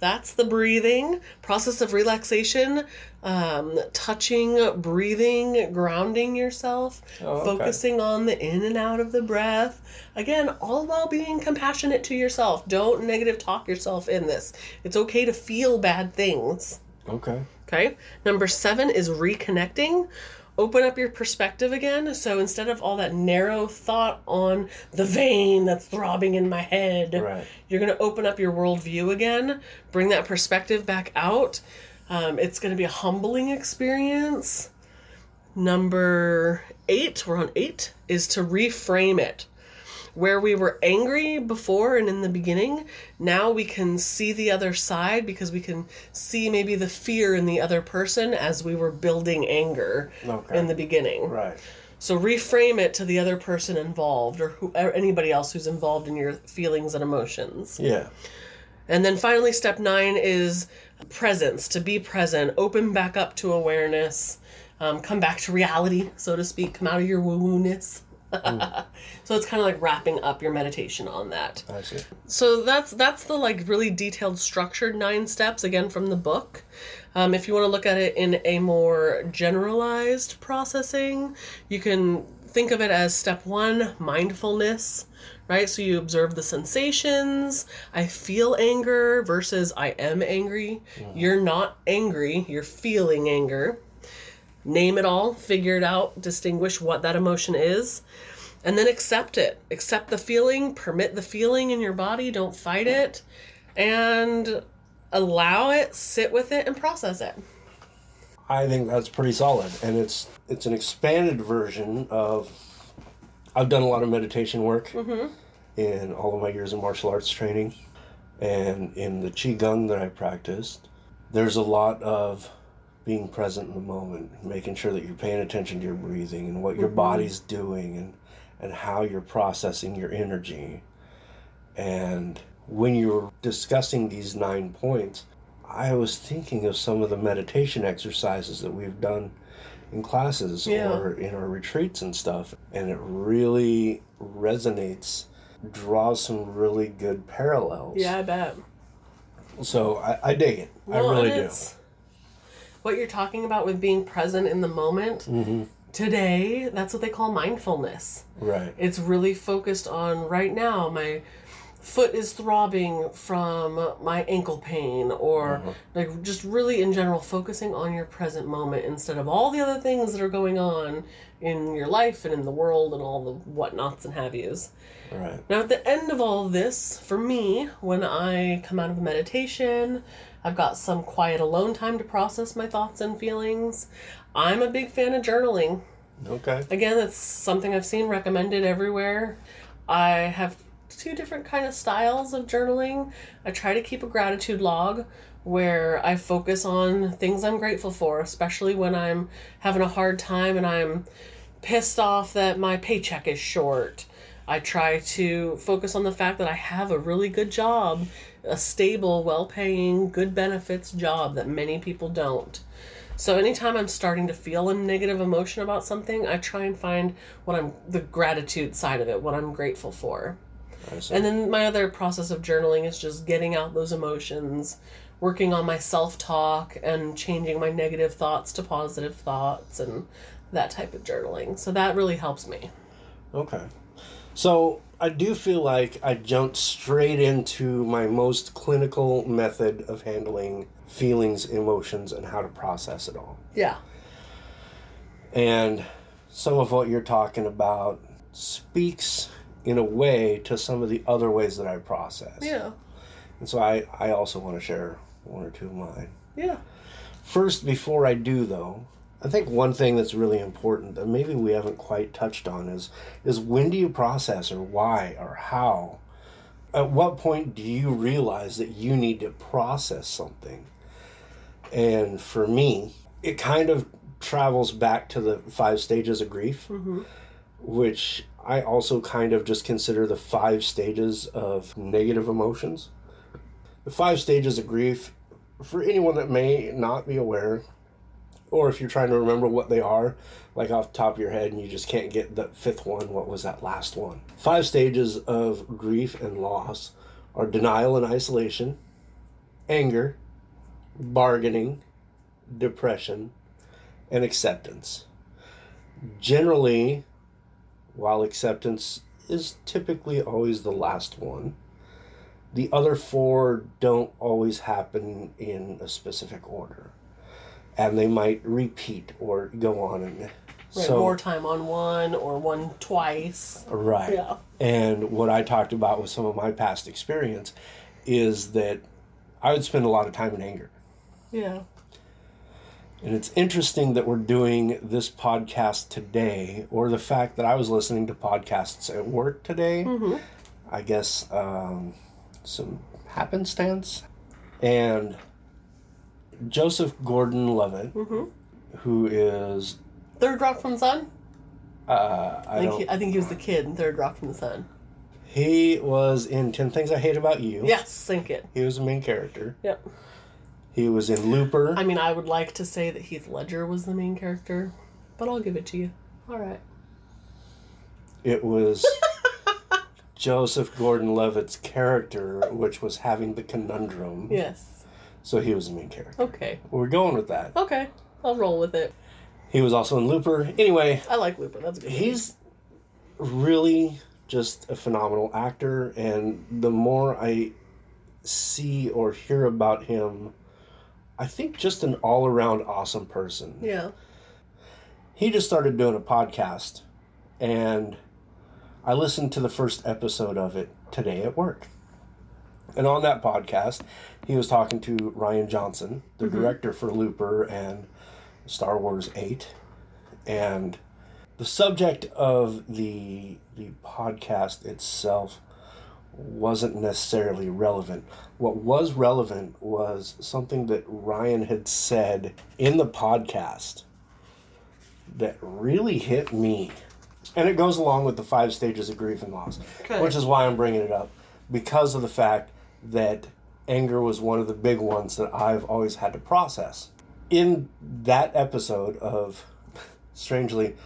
S1: That's the breathing process of relaxation, um, touching, breathing, grounding yourself,
S2: Oh, okay.
S1: focusing on the in and out of the breath. Again, all while being compassionate to yourself. Don't negative talk yourself in this. It's okay to feel bad things.
S2: Okay.
S1: Okay. Number seven is reconnecting. Open up your perspective again. So instead of all that narrow thought on the vein that's throbbing in my head,
S2: Right.
S1: you're going to open up your worldview again, bring that perspective back out. Um, it's going to be a humbling experience. Number eight, we're on eight, is to reframe it. Where we were angry before and in the beginning, now we can see the other side because we can see maybe the fear in the other person as we were building anger
S2: Okay.
S1: in the beginning.
S2: Right.
S1: So reframe it to the other person involved or who, or anybody else who's involved in your feelings and emotions.
S2: Yeah.
S1: And then finally, step nine is presence, to be present, open back up to awareness, um, come back to reality, so to speak, come out of your woo woo ness. so it's kind of like wrapping up your meditation on that.
S2: I see.
S1: So that's that's the like really detailed structured nine steps again from the book. Um, if you want to look at it in a more generalized processing, you can think of it as step one mindfulness, right? So you observe the sensations. I feel anger versus I am angry. You're not angry, you're feeling anger. Name it all, figure it out, distinguish what that emotion is, and then accept it. Accept the feeling, permit the feeling in your body, don't fight it, and allow it, sit with it, and process it.
S2: I think that's pretty solid, and it's it's an expanded version of. I've done a lot of meditation work mm-hmm. in all of my years of martial arts training, and in the qigong that I practiced, there's a lot of being present in the moment, making sure that you're paying attention to your breathing and what your mm-hmm. body's doing, and and how you're processing your energy. And when you were discussing these nine points, I was thinking of some of the meditation exercises that we've done in classes
S1: Yeah.
S2: or in our retreats and stuff, and it really resonates, draws some really good parallels.
S1: Yeah, I bet.
S2: So I, I dig it.
S1: Well,
S2: I really do.
S1: What you're talking about with being present in the moment mm-hmm. today, that's what they call mindfulness.
S2: Right.
S1: It's really focused on right now. My foot is throbbing from my ankle pain, or uh-huh. like just really in general focusing on your present moment instead of all the other things that are going on in your life and in the world and all the whatnots and have yous.
S2: Right.
S1: Now, at the end of all this, for me, when I come out of meditation, I've got some quiet alone time to process my thoughts and feelings. I'm a big fan of journaling.
S2: Okay.
S1: Again, that's something I've seen recommended everywhere. I have two different kind of styles of journaling. I try to keep a gratitude log where I focus on things I'm grateful for, especially when I'm having a hard time and I'm pissed off that my paycheck is short. I try to focus on the fact that I have a really good job, a stable, well paying, good benefits job that many people don't. So anytime I'm starting to feel a negative emotion about something, I try and find what I'm the gratitude side of it, what I'm grateful for. And then my other process of journaling is just getting out those emotions, working on my self talk and changing my negative thoughts to positive thoughts and that type of journaling. So that really helps me.
S2: Okay. So I do feel like I jumped straight into my most clinical method of handling feelings, emotions, and how to process it all.
S1: Yeah.
S2: And some of what you're talking about speaks in a way to some of the other ways that I process.
S1: Yeah.
S2: And so I, I also want to share one or two of mine.
S1: Yeah.
S2: First, before I do though, I think one thing that's really important that maybe we haven't quite touched on is is when do you process or why or how? At what point do you realize that you need to process something? And for me, it kind of travels back to the five stages of grief, mm-hmm. which I also kind of just consider the five stages of negative emotions. The five stages of grief, for anyone that may not be aware, or if you're trying to remember what they are, like off the top of your head and you just can't get the fifth one, what was that last one? Five stages of grief and loss are denial and isolation, anger, bargaining, depression, and acceptance. Generally, while acceptance is typically always the last one, the other four don't always happen in a specific order. And they might repeat or go on and
S1: Right, more time on one or one twice.
S2: Right.
S1: Yeah.
S2: And what I talked about with some of my past experience is that I would spend a lot of time in anger.
S1: Yeah.
S2: And it's interesting that we're doing this podcast today, or the fact that I was listening to podcasts at work today.
S1: Mm-hmm.
S2: I guess um, some happenstance. And Joseph Gordon Levitt,
S1: Mm-hmm.
S2: who is,
S1: Third Rock from the Sun.
S2: uh, I
S1: I think
S2: don't,
S1: he, I think he was the kid in Third Rock from the Sun.
S2: he was in 10 Things I Hate About You.
S1: Yes, sink it.
S2: He was the main character.
S1: Yep.
S2: He was in Looper.
S1: I mean, I would like to say that Heath Ledger was the main character, but I'll give it to you. All right.
S2: It was Joseph Gordon Levitt's character, which was having the conundrum.
S1: Yes.
S2: So he was the main character.
S1: Okay.
S2: We're going with that.
S1: Okay. I'll roll with it.
S2: He was also in Looper. Anyway,
S1: I like Looper. That's a good.
S2: he's really just a phenomenal actor, and the more I see or hear about him, I think just an all around awesome person.
S1: Yeah.
S2: he just started doing a podcast and I listened to the first episode of it today at work. And on that podcast, he was talking to Rian Johnson, the mm-hmm. director for Looper and Star Wars 8. And the subject of the the podcast itself wasn't necessarily relevant. What was relevant was something that Rian had said in the podcast that really hit me. And it goes along with the five stages of grief and loss,
S1: Okay.
S2: which is why I'm bringing it up because of the fact that anger was one of the big ones that I've always had to process. In that episode of, strangely,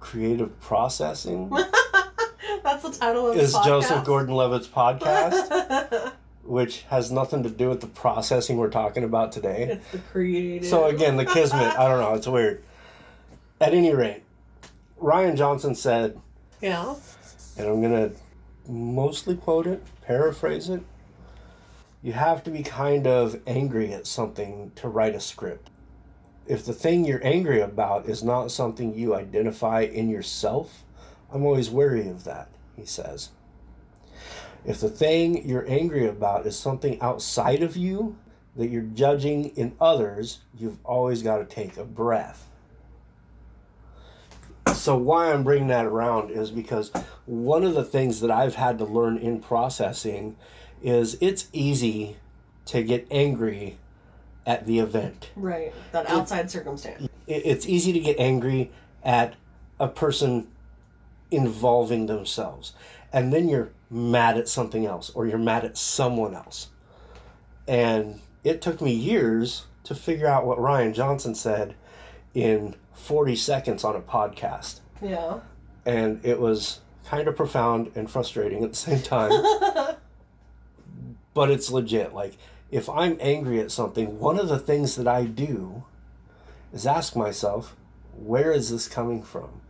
S2: creative processing
S1: That's the title of
S2: is. Joseph Gordon Levitt's podcast, which has nothing to do with the processing we're talking about today.
S1: It's the creative.
S2: So again, the kismet, I don't know, it's weird. At any rate, Rian Johnson said,
S1: yeah.
S2: and I'm going to mostly quote it, paraphrase it. You have to be kind of angry at something to write a script. If the thing you're angry about is not something you identify in yourself, I'm always wary of that, he says. If the thing you're angry about is something outside of you that you're judging in others, you've always got to take a breath. So, why I'm bringing that around is because one of the things that I've had to learn in processing is it's easy to get angry at the event.
S1: Right. That outside circumstance.
S2: It- It's easy to get angry at a person involving themselves. And then you're mad at something else or you're mad at someone else. And it took me years to figure out what Rian Johnson said in 40 seconds on a podcast.
S1: Yeah.
S2: And it was kind of profound and frustrating at the same time. but it's legit. Like, if I'm angry at something, one of the things that I do is ask myself, where is this coming from?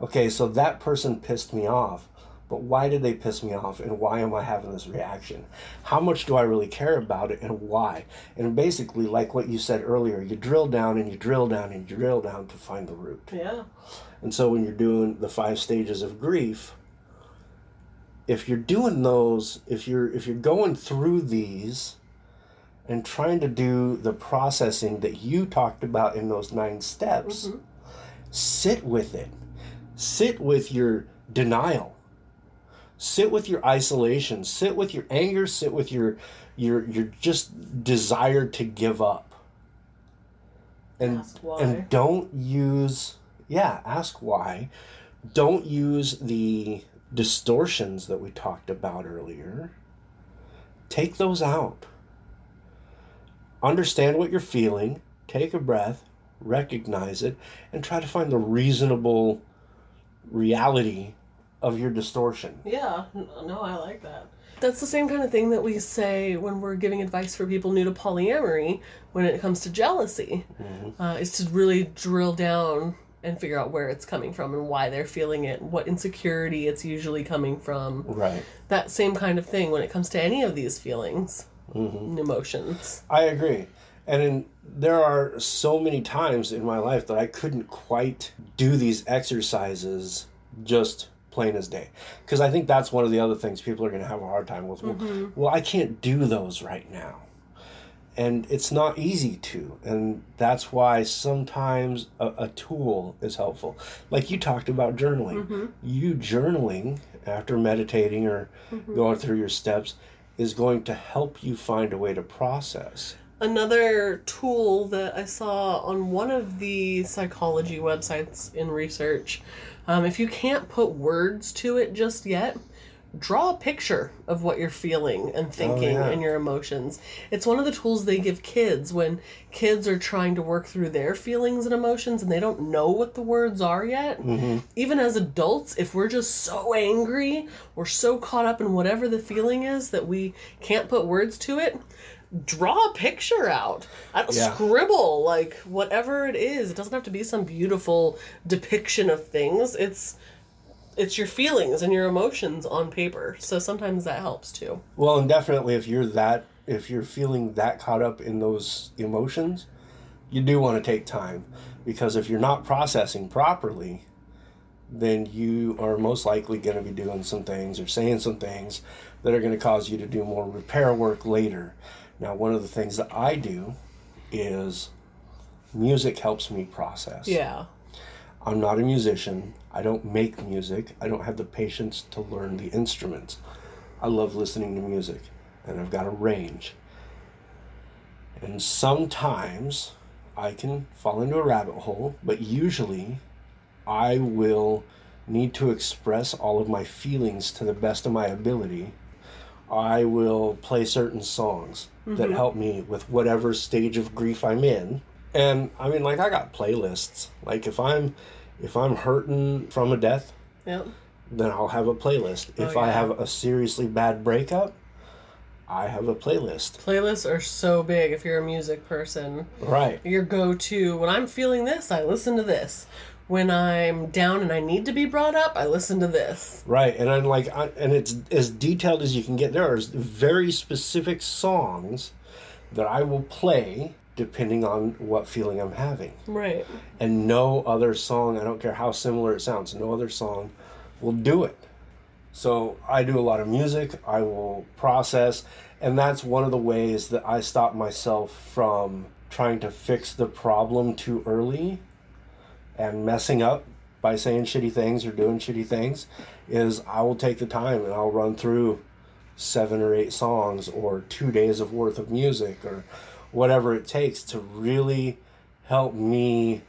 S2: Okay, so that person pissed me off, but why did they piss me off and why am I having this reaction? How much do I really care about it and why? And basically, like what you said earlier, you drill down and you drill down and you drill down to find the root.
S1: Yeah.
S2: And so when you're doing the five stages of grief, if you're doing those, if you're if you're going through these and trying to do the processing that you talked about in those nine steps, mm-hmm. sit with it. Sit with your denial. Sit with your isolation. Sit with your anger. Sit with your your your just desire to give up. And and don't use yeah, ask why. Don't use the distortions that we talked about earlier. Take those out. Understand what you're feeling, take a breath, recognize it, and try to find the reasonable reality of your distortion.
S1: Yeah, no, I like that. That's the same kind of thing that we say when we're giving advice for people new to polyamory when it comes to jealousy, uh, is to really drill down and figure out where it's coming from and why they're feeling it, what insecurity it's usually coming from.
S2: Right.
S1: That same kind of thing when it comes to any of these feelings and emotions.
S2: I agree. And in, there are so many times in my life that I couldn't quite do these exercises just plain as day. Because I think that's one of the other things people are going to have a hard time with. Well, mm-hmm. well, I can't do those right now. And it's not easy to. And that's why sometimes a, a tool is helpful. Like you talked about journaling. Mm-hmm. You journaling after meditating or mm-hmm. going through your steps is going to help you find a way to process.
S1: Another tool that I saw on one of the psychology websites in research, um, if you can't put words to it just yet, draw a picture of what you're feeling and thinking
S2: yeah.
S1: and your emotions. It's one of the tools they give kids when kids are trying to work through their feelings and emotions and they don't know what the words are yet. Even as adults, if we're just so angry or so caught up in whatever the feeling is that we can't put words to it, draw a picture out. I don't,
S2: Yeah.
S1: Scribble, like whatever it is. It doesn't have to be some beautiful depiction of things. It's it's your feelings and your emotions on paper. So sometimes that helps too.
S2: Well, and definitely if you're that if you're feeling that caught up in those emotions, you do want to take time because if you're not processing properly, then you are most likely going to be doing some things or saying some things that are going to cause you to do more repair work later. Now, one of the things that I do is music helps me process.
S1: Yeah.
S2: I'm not a musician. I don't make music. I don't have the patience to learn the instruments. I love listening to music, and I've got a range. And sometimes I can fall into a rabbit hole, but usually I will need to express all of my feelings to the best of my ability. I will play certain songs that mm-hmm. help me with whatever stage of grief I'm in. And I mean like I got playlists. Like if I'm if I'm hurting from a death,
S1: Yep.
S2: then I'll have a playlist. Oh, if
S1: Oh,
S2: I have a seriously bad breakup, I have a playlist.
S1: Playlists are so big if you're a music person.
S2: Right.
S1: Your go to when I'm feeling this, I listen to this. When I'm down and I need to be brought up, I listen to this.
S2: Right, and I'm like, I, and it's as detailed as you can get. There are very specific songs that I will play depending on what feeling I'm having,
S1: Right.
S2: and no other song. I don't care how similar it sounds. No other song will do it. So I do a lot of music. I will process, and that's one of the ways that I stop myself from trying to fix the problem too early and messing up by saying shitty things or doing shitty things is I will take the time and I'll run through seven or eight songs or two days of worth of music or whatever it takes to really help me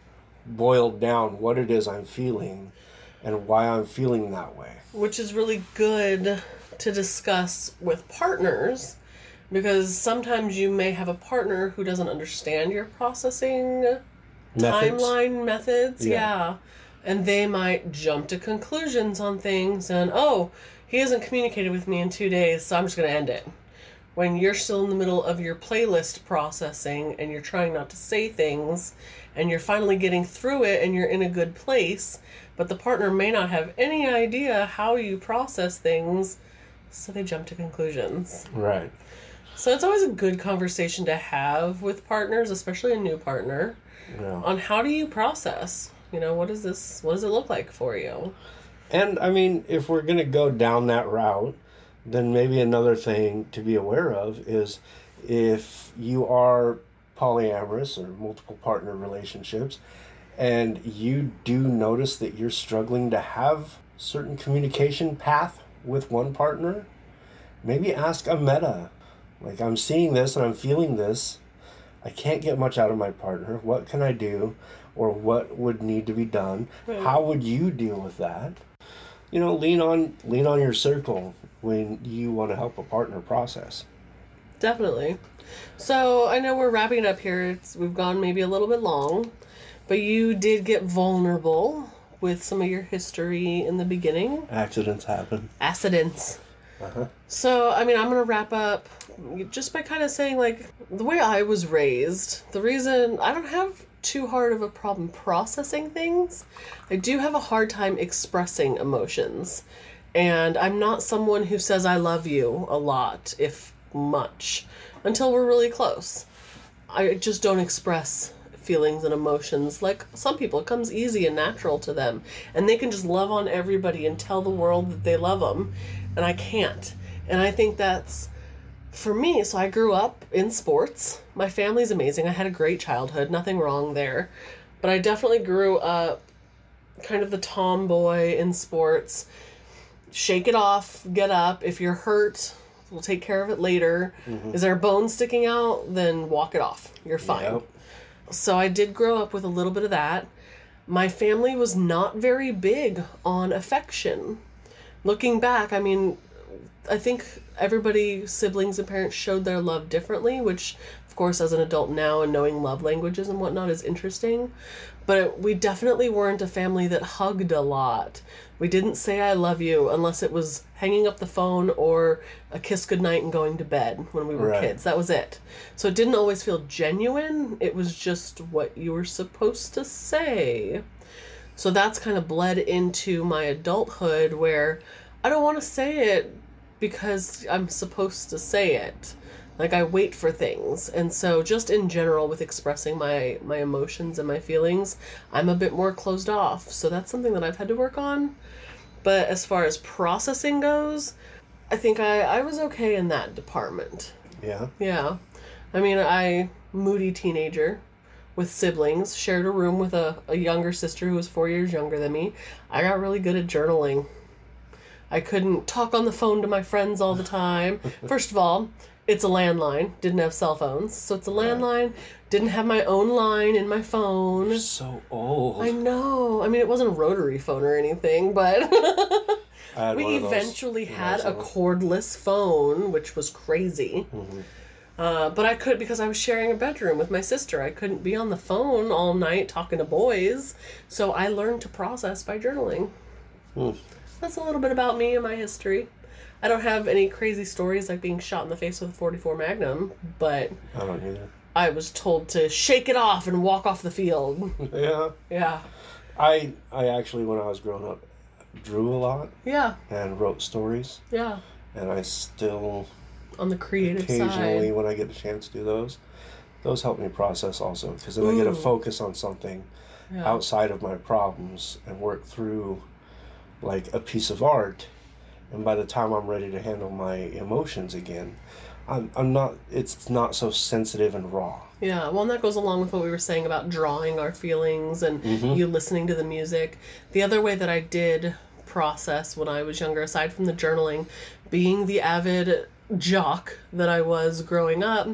S2: boil down what it is I'm feeling and why I'm feeling that way.
S1: which is really good to discuss with partners because sometimes you may have a partner who doesn't understand your processing
S2: Methods.
S1: timeline methods
S2: Yeah.
S1: yeah. and they might jump to conclusions on things and oh he hasn't communicated with me in two days so i'm just going to end it when you're still in the middle of your playlist processing and you're trying not to say things and you're finally getting through it and you're in a good place but the partner may not have any idea how you process things so they jump to conclusions
S2: Right.
S1: so it's always a good conversation to have with partners especially a new partner
S2: Yeah.
S1: on how do you process you know what is this what does it look like for you
S2: And I mean, if we're going to go down that route, then maybe another thing to be aware of is if you are polyamorous or multiple partner relationships and you do notice that you're struggling to have certain communication path with one partner, maybe ask a meta. Like, I'm seeing this and I'm feeling this. I can't get much out of my partner. What can I do? Or what would need to be done?
S1: Right.
S2: How would you deal with that? You know, lean on lean on your circle when you want to help a partner process.
S1: definitely so i know we're wrapping up here it's we've gone maybe a little bit long but you did get vulnerable with some of your history in the beginning.
S2: Accidents happen.
S1: Accidents.
S2: Uh-huh.
S1: So, I mean, I'm going to wrap up just by kind of saying, like, the way I was raised, the reason I don't have too hard of a problem processing things, I do have a hard time expressing emotions. And I'm not someone who says I love you a lot, if much, until we're really close. I just don't express feelings and emotions like some people. It comes easy and natural to them. And they can just love on everybody and tell the world that they love them. And I can't. And I think that's for me. So I grew up in sports. My family's amazing. I had a great childhood, nothing wrong there. But I definitely grew up kind of the tomboy in sports. Shake it off, get up. If you're hurt, we'll take care of it later. Mm-hmm. Is there a bone sticking out? Then walk it off. You're fine.
S2: Yep.
S1: So I did grow up with a little bit of that. My family was not very big on affection. Looking back, I mean, I think everybody, siblings and parents, showed their love differently, which, of course, as an adult now and knowing love languages and whatnot is interesting. But we definitely weren't a family that hugged a lot. We didn't say I love you unless it was hanging up the phone or a kiss goodnight and going to bed when we were
S2: Right.
S1: kids. That was it. So it didn't always feel genuine. It was just what you were supposed to say. So that's kind of bled into my adulthood where I don't want to say it because I'm supposed to say it. Like I wait for things. And so just in general with expressing my my emotions and my feelings, I'm a bit more closed off. So that's something that I've had to work on. But as far as processing goes, I think I I was okay in that department.
S2: Yeah.
S1: Yeah. I mean, I, moody teenager with siblings, shared a room with a, a younger sister who was four years younger than me. I got really good at journaling. I couldn't talk on the phone to my friends all the time. First of all, it's a landline, didn't have cell phones. So it's a landline, didn't have my own line in my phone.
S2: So old.
S1: I know. I mean, it wasn't a rotary phone or anything, but.
S2: I had one
S1: we eventually had a cordless phone, which was crazy.
S2: Mm-hmm.
S1: Uh, but I could because I was sharing a bedroom with my sister. I couldn't be on the phone all night talking to boys, so I learned to process by journaling.
S2: Hmm.
S1: That's a little bit about me and my history. I don't have any crazy stories like being shot in the face with a 44 Magnum, but
S2: I don't either.
S1: I was told to shake it off and walk off the field.
S2: Yeah.
S1: Yeah.
S2: I I actually when I was growing up drew a lot
S1: Yeah.
S2: and wrote stories
S1: Yeah.
S2: and I still
S1: On the creative side.
S2: occasionally
S1: side.
S2: when I get a chance to do those those help me process also because then I get to focus on something
S1: Yeah.
S2: outside of my problems and work through like a piece of art and by the time I'm ready to handle my emotions again I'm, I'm not it's not so sensitive and raw
S1: Yeah, well, and that goes along with what we were saying about drawing our feelings and you listening to the music. The other way that I did process when I was younger, aside from the journaling, being the avid jock that I was growing up,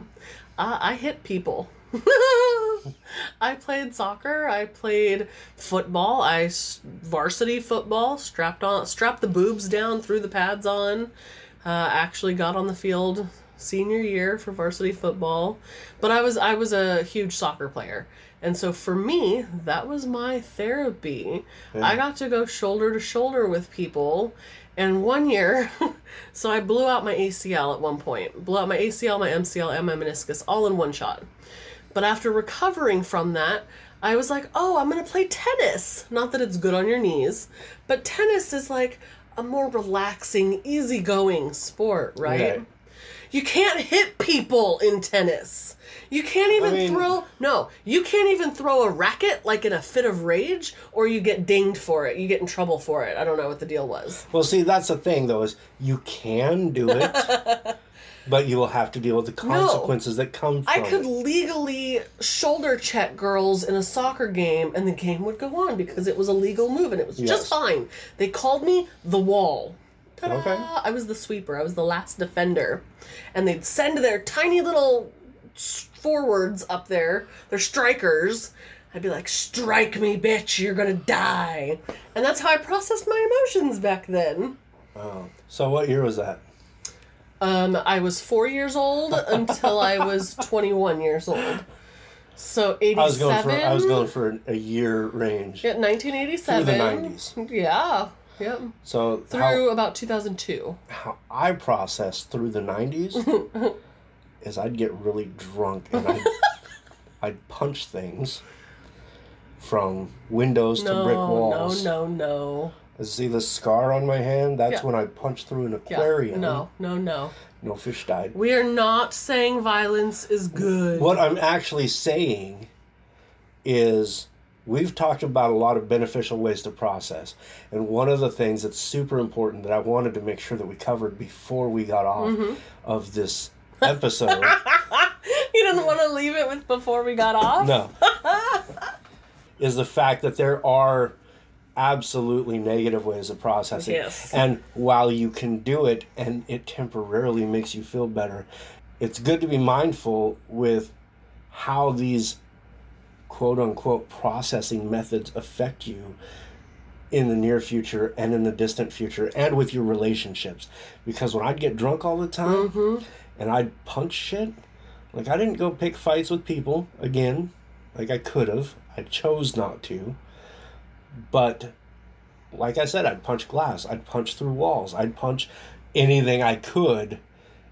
S1: uh, I hit people. I played soccer. I played football. I varsity football. Strapped on, strapped the boobs down, threw the pads on. Uh, actually got on the field senior year for varsity football, but I was I was a huge soccer player, and so for me that was my therapy. I got to go shoulder to shoulder with people, and one year, so I blew out my ACL at one point, blew out my ACL, my MCL, and my meniscus all in one shot. But after recovering from that, I was like, oh, I'm going to play tennis. Not that it's good on your knees, but tennis is like a more relaxing, easygoing sport, right?
S2: Right.
S1: You can't hit people in tennis. You can't even
S2: mean-
S1: throw. No, you can't even throw a racket like in a fit of rage, or you get dinged for it. You get in trouble for it. I don't know what the deal was.
S2: Well, see, that's the thing, though, is you can do it, but you will have to deal with the consequences that come from
S1: I could
S2: it.
S1: legally shoulder check girls in a soccer game and the game would go on because it was a legal move and it was
S2: Yes.
S1: just fine. They called me the wall. Ta-da!
S2: Okay.
S1: I was the sweeper. I was the last defender. And they'd send their tiny little forwards up there, their strikers. I'd be like, strike me, bitch, you're gonna die. And that's how I processed my emotions back then.
S2: Oh. So, what year was that?
S1: Um, I was four years old until I was 21 years old. So 87.
S2: I was going for I was going for a year range.
S1: Yeah, 1987.
S2: Through the 90s.
S1: Yeah. Yep.
S2: So
S1: Through
S2: how,
S1: about 2002.
S2: how I processed through the 90s is I'd get really drunk and I'd, I'd punch things from windows to brick
S1: No,
S2: walls.
S1: no, no, no.
S2: See the scar on my hand? That's
S1: Yeah.
S2: when I punched through an
S1: Yeah.
S2: aquarium.
S1: No, no, no.
S2: No fish died.
S1: We are not saying violence is good.
S2: What I'm actually saying is we've talked about a lot of beneficial ways to process. And one of the things that's super important that I wanted to make sure that we covered before we got off
S1: Mm-hmm.
S2: of this episode.
S1: You didn't want to leave it with before we got off?
S2: no. is the fact that there are absolutely negative ways of processing.
S1: Yes.
S2: And while you can do it and it temporarily makes you feel better, it's good to be mindful with how these quote unquote processing methods affect you in the near future and in the distant future and with your relationships. Because when I'd get drunk all the time mm-hmm. and I'd punch shit, like I didn't go pick fights with people again, like I could have. I chose not to. But like I said, I'd punch glass, I'd punch through walls, I'd punch anything I could.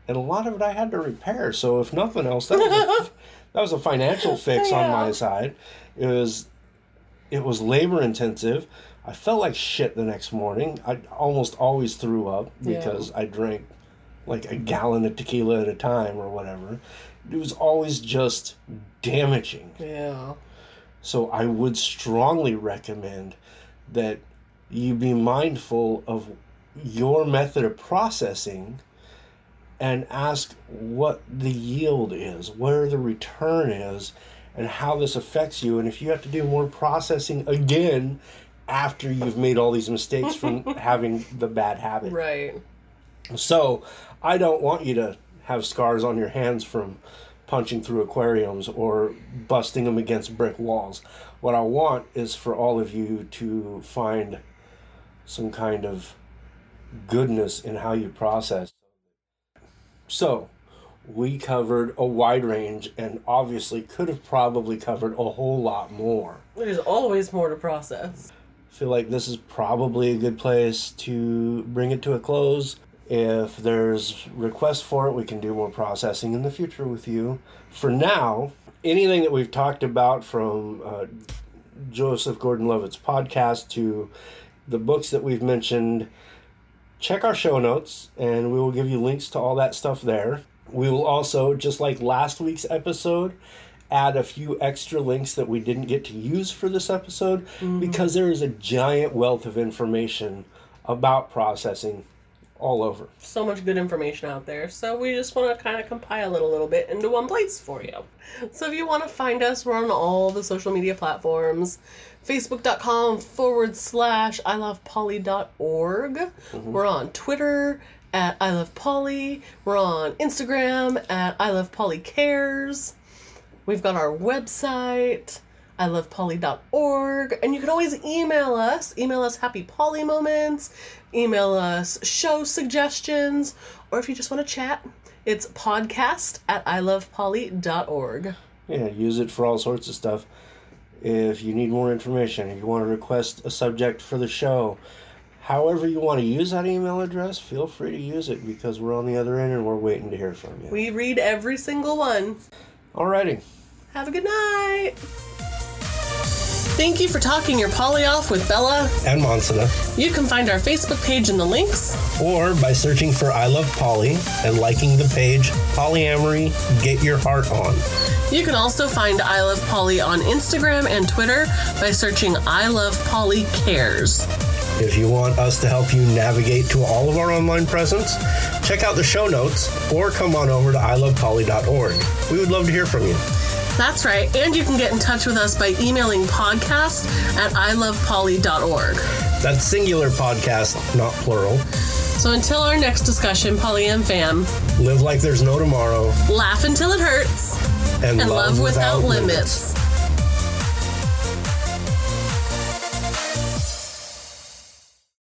S2: And a lot of it I had to repair. So if nothing else, that was a, that was a financial fix on my side. It was it was labor intensive. I felt like shit the next morning. I almost always threw up
S1: Yeah.
S2: because I drank like a gallon of tequila at a time or whatever. It was always just damaging.
S1: Yeah.
S2: So I would strongly recommend that you be mindful of your method of processing and ask what the yield is, where the return is, and how this affects you. And if you have to do more processing again after you've made all these mistakes from having the bad habit.
S1: Right.
S2: So, I don't want you to have scars on your hands from punching through aquariums or busting them against brick walls. What I want is for all of you to find some kind of goodness in how you process. So, we covered a wide range and obviously could have probably covered a whole lot more.
S1: There's always more to process.
S2: I feel like this is probably a good place to bring it to a close. If there's requests for it, we can do more processing in the future with you. For now, anything that we've talked about from uh, Joseph Gordon Levitt's podcast to the books that we've mentioned, check our show notes and we will give you links to all that stuff there. We will also, just like last week's episode, add a few extra links that we didn't get to use for this episode because there is a giant wealth of information about processing all over.
S1: So much good information out there. So we just want to kind of compile it a little bit into one place for you. So if you want to find us, we're on all the social media platforms. Facebook.com forward slash I love Poly.org. Mm-hmm. We're on Twitter at I love Poly. We're on Instagram at I love Poly Cares. We've got our website, I love Poly.org, and you can always email us. Email us happy Poly moments, email us show suggestions, or if you just want to chat, it's podcast at I love Poly.org.
S2: Yeah, use it for all sorts of stuff. If you need more information, if you want to request a subject for the show, however you want to use that email address, feel free to use it because we're on the other end and we're waiting to hear from you.
S1: We read every single one.
S2: Alrighty.
S1: Have a good night. Thank you for talking your Poly off with Bella.
S2: And Monsina.
S1: You can find our Facebook page in the links.
S2: Or by searching for I Love Poly and liking the page Polyamory Get Your Heart On.
S1: You can also find I Love Poly on Instagram and Twitter by searching I Love Poly Cares.
S2: If you want us to help you navigate to all of our online presence, check out the show notes or come on over to ilovepoly.org. We would love to hear from you.
S1: That's right, and you can get in touch with us by emailing podcast at ilovepoly.org.
S2: That's singular podcast, not plural.
S1: So until our next discussion, Poly and fam,
S2: Live like there's no tomorrow
S1: laugh until it hurts
S2: and,
S1: and love, without, limits.